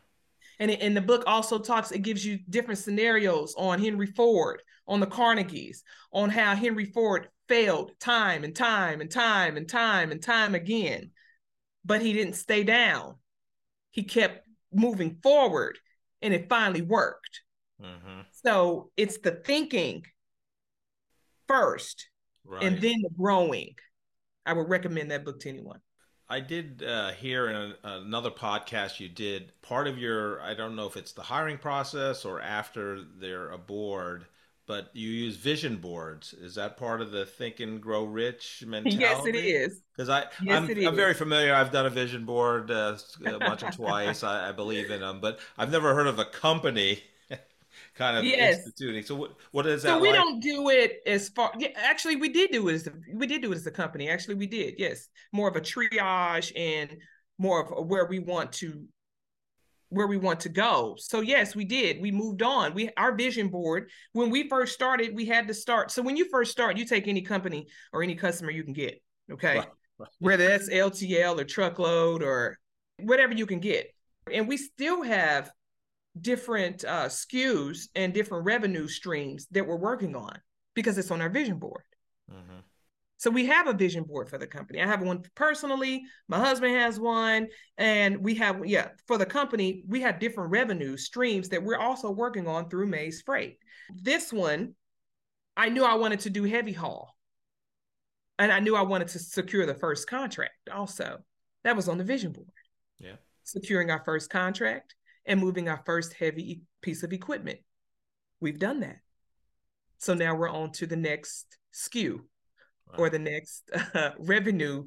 And in the book also talks, it gives you different scenarios on Henry Ford, on the Carnegies, on how Henry Ford failed time and time and time and time and time again. But he didn't stay down. He kept moving forward and it finally worked. Mm-hmm. So it's the thinking first right. and then the growing. I would recommend that book to anyone. I did uh, hear in a, another podcast you did part of your, I don't know if it's the hiring process or after they're aboard, but you use vision boards. Is that part of the think and grow rich mentality? Yes, it is. Because I, yes, I'm, I'm very familiar. I've done a vision board uh, once or twice. I, I believe in them, but I've never heard of a company kind of yes. instituting. So what what is that? So we like? don't do it as far. Yeah, actually, we did do it as a, we did do it as a company. Actually, we did. Yes, more of a triage and more of where we want to where we want to go. So yes, we did. We moved on. We our vision board when we first started, we had to start. So when you first start, you take any company or any customer you can get. Okay, right. Right. whether that's LTL or truckload or whatever you can get, and we still have different uh, SKUs and different revenue streams that we're working on because it's on our vision board. Mm-hmm. So we have a vision board for the company. I have one personally. My husband has one, and we have yeah for the company. We have different revenue streams that we're also working on through Maze Freight. This one, I knew I wanted to do heavy haul, and I knew I wanted to secure the first contract. Also, that was on the vision board. Yeah, securing our first contract and moving our first heavy piece of equipment. We've done that. So now we're on to the next SKU wow. or the next uh, revenue.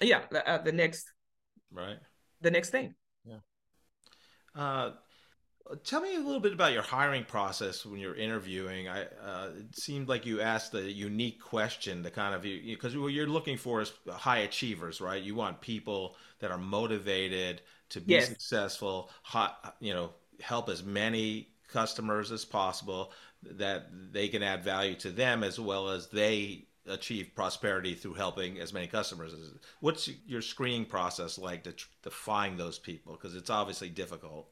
Yeah, uh, the next. Right. The next thing. Yeah. Uh, tell me a little bit about your hiring process when you're interviewing. I uh, it seemed like you asked a unique question to kind of you because what you're looking for is high achievers, right? You want people that are motivated to be yes. successful, hot, you know, help as many customers as possible that they can add value to them as well as they achieve prosperity through helping as many customers. What's your screening process like to, to find those people? Because it's obviously difficult.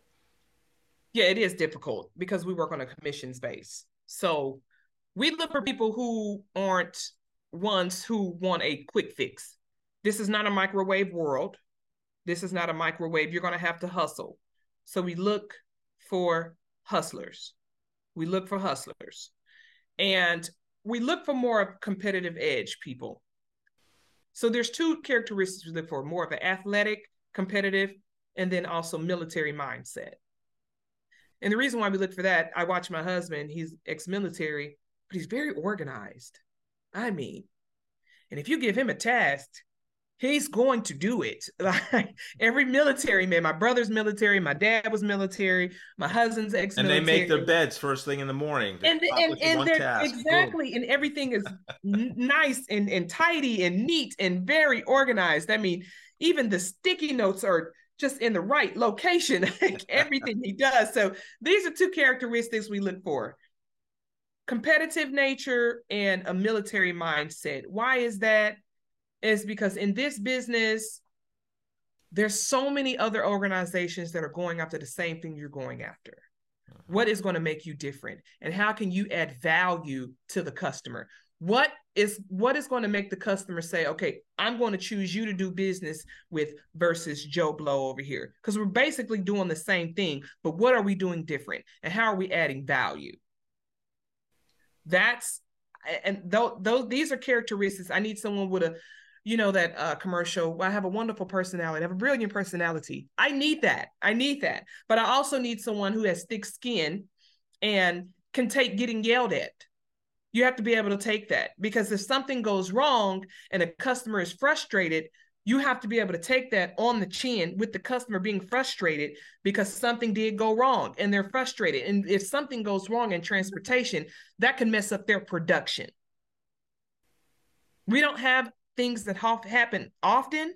Yeah, it is difficult because we work on a commissions base. So we look for people who aren't ones who want a quick fix. This is not a microwave world. This is not a microwave. You're going to have to hustle. So we look for hustlers. We look for hustlers. And we look for more of competitive edge people. So there's two characteristics we look for more of an athletic, competitive, and then also military mindset. And the reason why we look for that, I watch my husband, he's ex military, but he's very organized. I mean, and if you give him a task, he's going to do it. Like every military man, my brother's military, my dad was military, my husband's ex And they make their beds first thing in the morning. And and, and they're exactly, Boom. and everything is nice and, and tidy and neat and very organized. I mean, even the sticky notes are just in the right location, like everything he does. So these are two characteristics we look for competitive nature and a military mindset. Why is that? Is because in this business, there's so many other organizations that are going after the same thing you're going after. Uh-huh. What is going to make you different? And how can you add value to the customer? What is what is going to make the customer say, okay, I'm going to choose you to do business with versus Joe Blow over here? Because we're basically doing the same thing, but what are we doing different? And how are we adding value? That's and though those these are characteristics. I need someone with a you know that uh, commercial i have a wonderful personality i have a brilliant personality. I need that i need that. But i also need someone who has thick skin and can take getting yelled at. You have to be able to take that because if something goes wrong and a customer is frustrated you have to be able to take that on the chin with the customer being frustrated because something did go wrong and they're frustrated. And if something goes wrong in transportation that can mess up their production. We don't have things that happen often,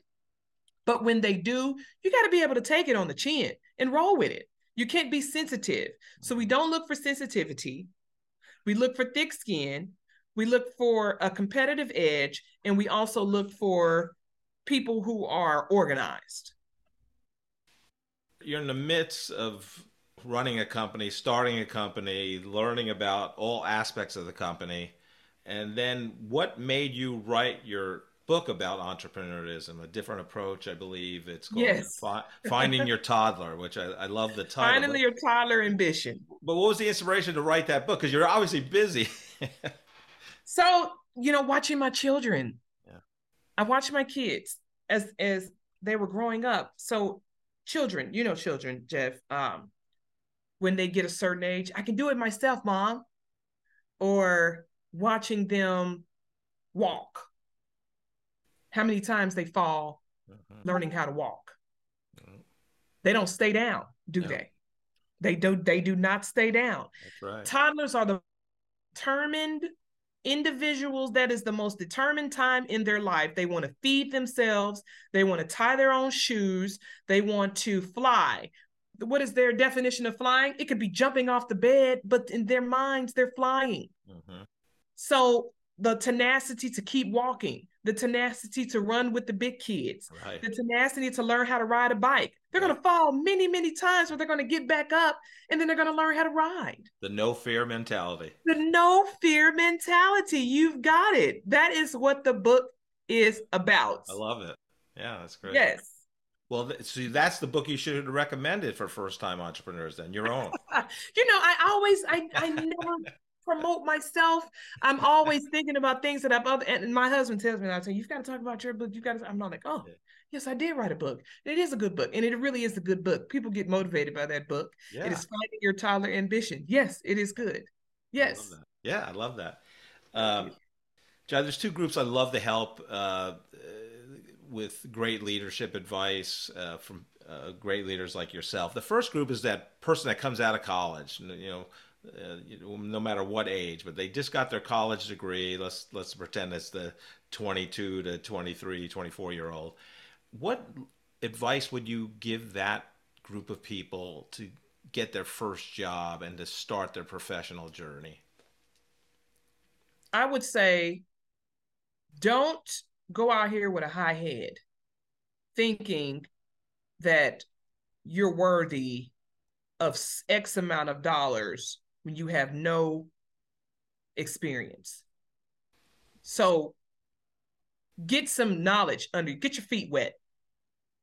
but when they do, you got to be able to take it on the chin and roll with it. You can't be sensitive. So we don't look for sensitivity. We look for thick skin. We look for a competitive edge. And we also look for people who are organized. you're in the midst of running a company, starting a company, learning about all aspects of the company. And then what made you write your book about entrepreneurship, a different approach, I believe it's called yes. Fi- Finding Your Toddler, which I, I love the title. Finding Your Toddler Ambition. But what was the inspiration to write that book? Because you're obviously busy. so, you know, watching my children. Yeah. I watched my kids as as they were growing up. So children, you know children, Jeff, um, when they get a certain age, I can do it myself, mom. Or watching them walk how many times they fall mm-hmm. learning how to walk. Mm-hmm. They don't stay down, do they? They do they do not stay down. That's right. Toddlers are the determined individuals that is the most determined time in their life. They want to feed themselves, they want to tie their own shoes, they want to fly. What is their definition of flying? It could be jumping off the bed, but in their minds, they're flying. Mm-hmm. So the tenacity to keep walking, the tenacity to run with the big kids, right. the tenacity to learn how to ride a bike. They're going to fall many, many times, but they're going to get back up and then they're going to learn how to ride. The no fear mentality. The no fear mentality. You've got it. That is what the book is about. I love it. Yeah, that's great. Yes. Well, see, that's the book you should have recommended for first time entrepreneurs. Then your own. you know, I always, I, I never promote myself. I'm always thinking about things that I've other and my husband tells me I say, You've got to talk about your book. You've got to I'm not like, oh yes, I did write a book. It is a good book. And it really is a good book. People get motivated by that book. Yeah. It is finding your toddler ambition. Yes, it is good. Yes. I yeah, I love that. Um, John, there's two groups I love to help uh, with great leadership advice uh, from uh, great leaders like yourself. The first group is that person that comes out of college, you know, uh, no matter what age, but they just got their college degree. Let's let's pretend it's the 22 to 23, 24 year old. What advice would you give that group of people to get their first job and to start their professional journey? I would say don't go out here with a high head thinking that you're worthy of X amount of dollars when you have no experience. So get some knowledge under get your feet wet.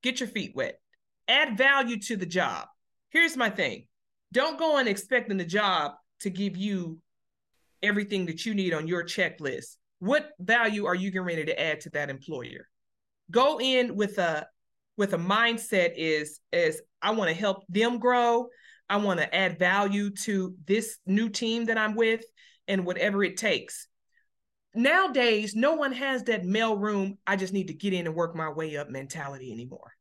Get your feet wet. Add value to the job. Here's my thing. Don't go on expecting the job to give you everything that you need on your checklist. What value are you getting ready to add to that employer? Go in with a with a mindset is is I want to help them grow. I want to add value to this new team that I'm with and whatever it takes. Nowadays, no one has that mail room, I just need to get in and work my way up mentality anymore.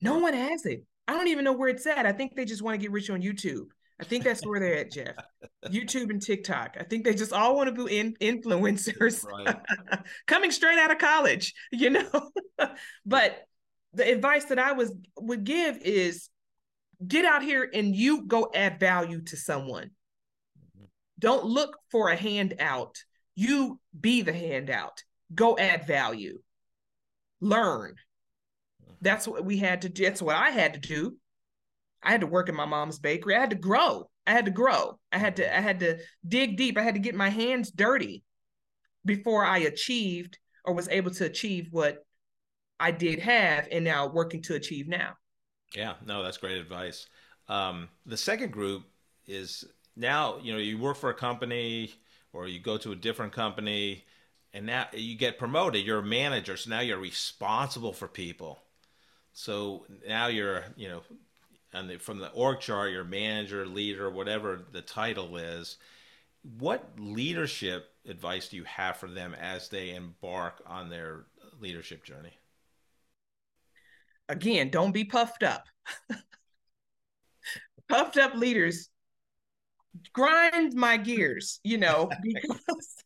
No one has it. I don't even know where it's at. I think they just want to get rich on YouTube. I think that's where they're at, Jeff. YouTube and TikTok. I think they just all want to be in, influencers right. coming straight out of college, you know. but the advice that I was would give is get out here and you go add value to someone. Mm-hmm. Don't look for a handout. You be the handout. Go add value. Learn. Mm-hmm. That's what we had to do. That's what I had to do. I had to work in my mom's bakery. I had to grow. I had to grow. I had to I had to dig deep. I had to get my hands dirty before I achieved or was able to achieve what I did have and now working to achieve now. Yeah, no, that's great advice. Um, the second group is now, you know, you work for a company or you go to a different company and now you get promoted. You're a manager. So now you're responsible for people. So now you're, you know, and from the org chart, you're manager, leader, whatever the title is. What leadership advice do you have for them as they embark on their leadership journey? Again, don't be puffed up. puffed up leaders grind my gears, you know, because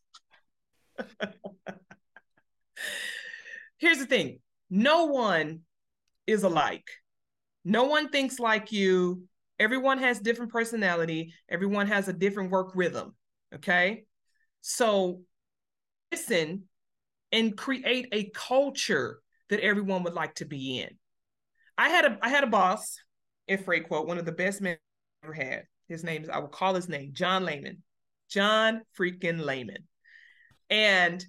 here's the thing no one is alike. No one thinks like you. Everyone has different personality. Everyone has a different work rhythm. Okay. So listen and create a culture that everyone would like to be in. I had a I had a boss in at Freightquote, one of the best men I ever had. His name is, I will call his name, John Lehman. John freaking Lehman. And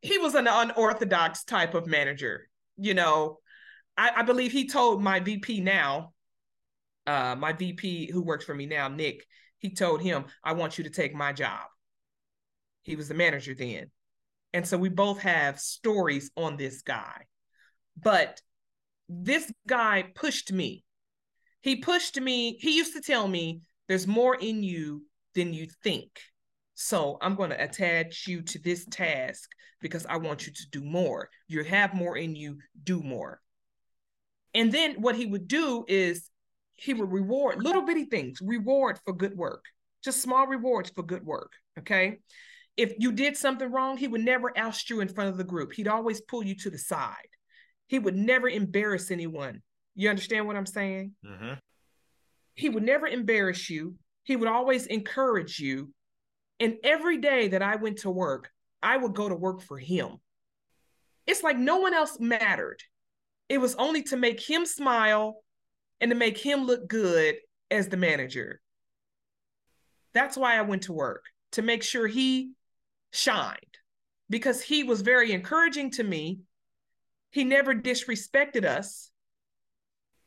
he was an unorthodox type of manager. You know, I, I believe he told my VP now, uh, my VP who works for me now, Nick, he told him, I want you to take my job. He was the manager then. And so we both have stories on this guy. But this guy pushed me. He pushed me. He used to tell me, there's more in you than you think. So I'm going to attach you to this task because I want you to do more. You have more in you, do more. And then what he would do is he would reward little bitty things, reward for good work, just small rewards for good work. Okay. If you did something wrong, he would never oust you in front of the group. He'd always pull you to the side. He would never embarrass anyone. You understand what I'm saying? Mm-hmm. He would never embarrass you. He would always encourage you and every day that I went to work, I would go to work for him. It's like no one else mattered. It was only to make him smile and to make him look good as the manager. That's why I went to work, to make sure he shined because he was very encouraging to me. He never disrespected us.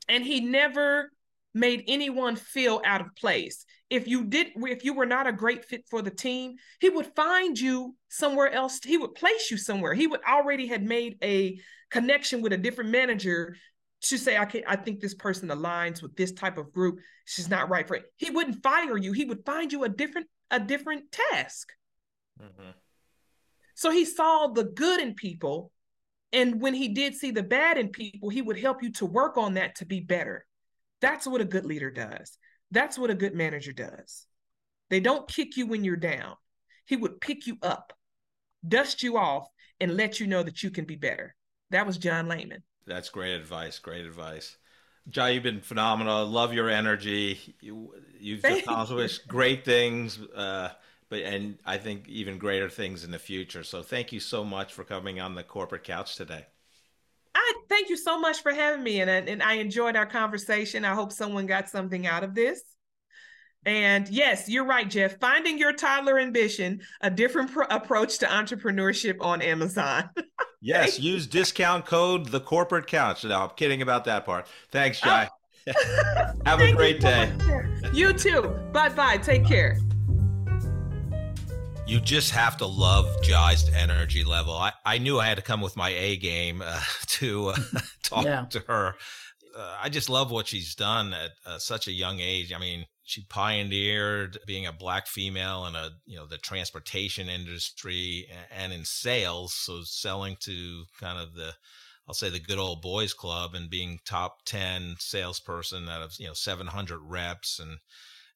And he never made anyone feel out of place. If you did if you were not a great fit for the team, he would find you somewhere else. He would place you somewhere. He would already had made a connection with a different manager to say, I can I think this person aligns with this type of group. She's not right for it. He wouldn't fire you. He would find you a different a different task. Mm-hmm. So he saw the good in people. And when he did see the bad in people, he would help you to work on that to be better. That's what a good leader does. That's what a good manager does. They don't kick you when you're down. He would pick you up, dust you off, and let you know that you can be better. That was John Lehman. That's great advice. Great advice. Jy, you've been phenomenal. Love your energy. You, have accomplished great things, uh, but and I think even greater things in the future. So thank you so much for coming on the corporate couch today. I thank you so much for having me, and and I enjoyed our conversation. I hope someone got something out of this. And yes, you're right, Jeff. Finding your toddler ambition, a different pro- approach to entrepreneurship on Amazon. yes, use discount code the corporate couch. No, I'm kidding about that part. Thanks, Jy. Oh. Have a great day. you too. Bye bye. Take care you just have to love Jy's energy level. I, I knew I had to come with my A game uh, to uh, talk yeah. to her. Uh, I just love what she's done at uh, such a young age. I mean, she pioneered being a black female in a you know the transportation industry and in sales, so selling to kind of the I'll say the good old boys club and being top 10 salesperson out of, you know, 700 reps and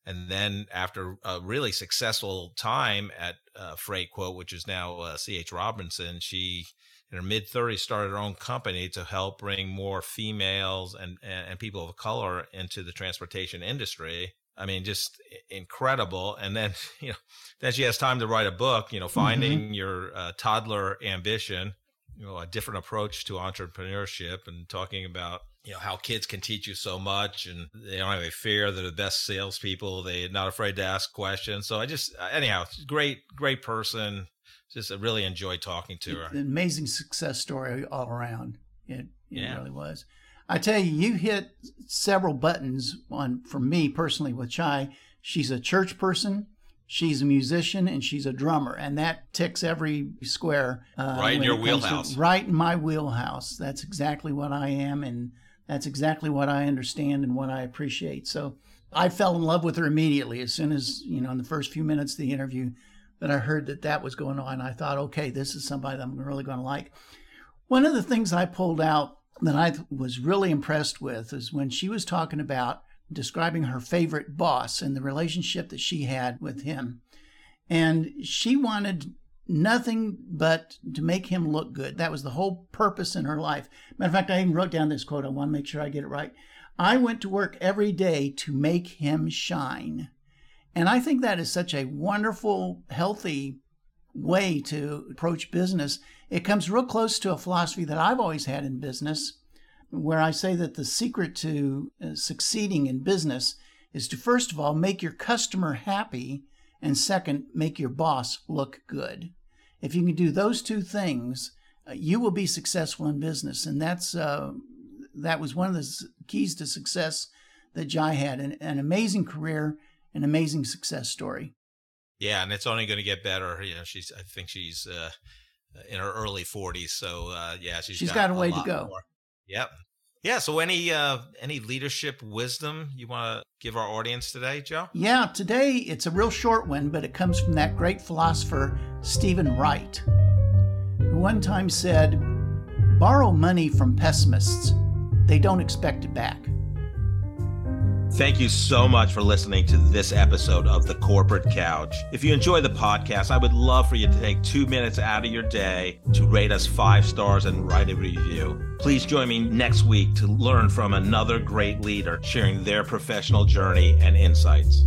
and then after a really successful time at uh, Freightquote, which is now uh, CH Robinson, she in her mid 30s started her own company to help bring more females and, and, and people of color into the transportation industry. I mean, just incredible. And then, you know, then she has time to write a book, you know, mm-hmm. finding mm-hmm. your uh, toddler ambition, you know, a different approach to entrepreneurship and talking about you know how kids can teach you so much and they don't have a fear. They're the best salespeople. They're not afraid to ask questions. So i just anyhow great great person. Just I really enjoyed talking to her. amazing success story all around. It, it yeah. really was. I tell you you hit several buttons on for me personally with Jy. She's a church person she's a musician and she's a drummer and that ticks every square uh, right in your wheelhouse right in my wheelhouse that's exactly what i am and that's exactly what I understand and what I appreciate. So I fell in love with her immediately as soon as, you know, in the first few minutes of the interview that I heard that that was going on. I thought, okay, this is somebody that I'm really going to like. One of the things I pulled out that I was really impressed with is when she was talking about describing her favorite boss and the relationship that she had with him. And she wanted nothing but to make him look good. That was the whole purpose in her life. Matter of fact, I even wrote down this quote. I want to make sure I get it right. I went to work every day to make him shine. And I think that is such a wonderful, healthy way to approach business. It comes real close to a philosophy that I've always had in business. Where I say that the secret to uh, succeeding in business is to first of all make your customer happy, and second, make your boss look good. If you can do those two things, uh, you will be successful in business, and that's uh, that was one of the keys to success that Jy had an, an amazing career, an amazing success story. Yeah, and it's only going to get better. You know, she's I think she's uh, in her early 40s, so uh, yeah, she's, she's got, got a way to go. More. Yep. Yeah. So, any uh, any leadership wisdom you want to give our audience today, Joe? Yeah, today it's a real short one, but it comes from that great philosopher Steven Wright, who one time said, "Borrow money from pessimists; they don't expect it back." Thank you so much for listening to this episode of The Corporate Couch. If you enjoy the podcast, I would love for you to take two minutes out of your day to rate us five stars and write a review. Please join me next week to learn from another great leader sharing their professional journey and insights.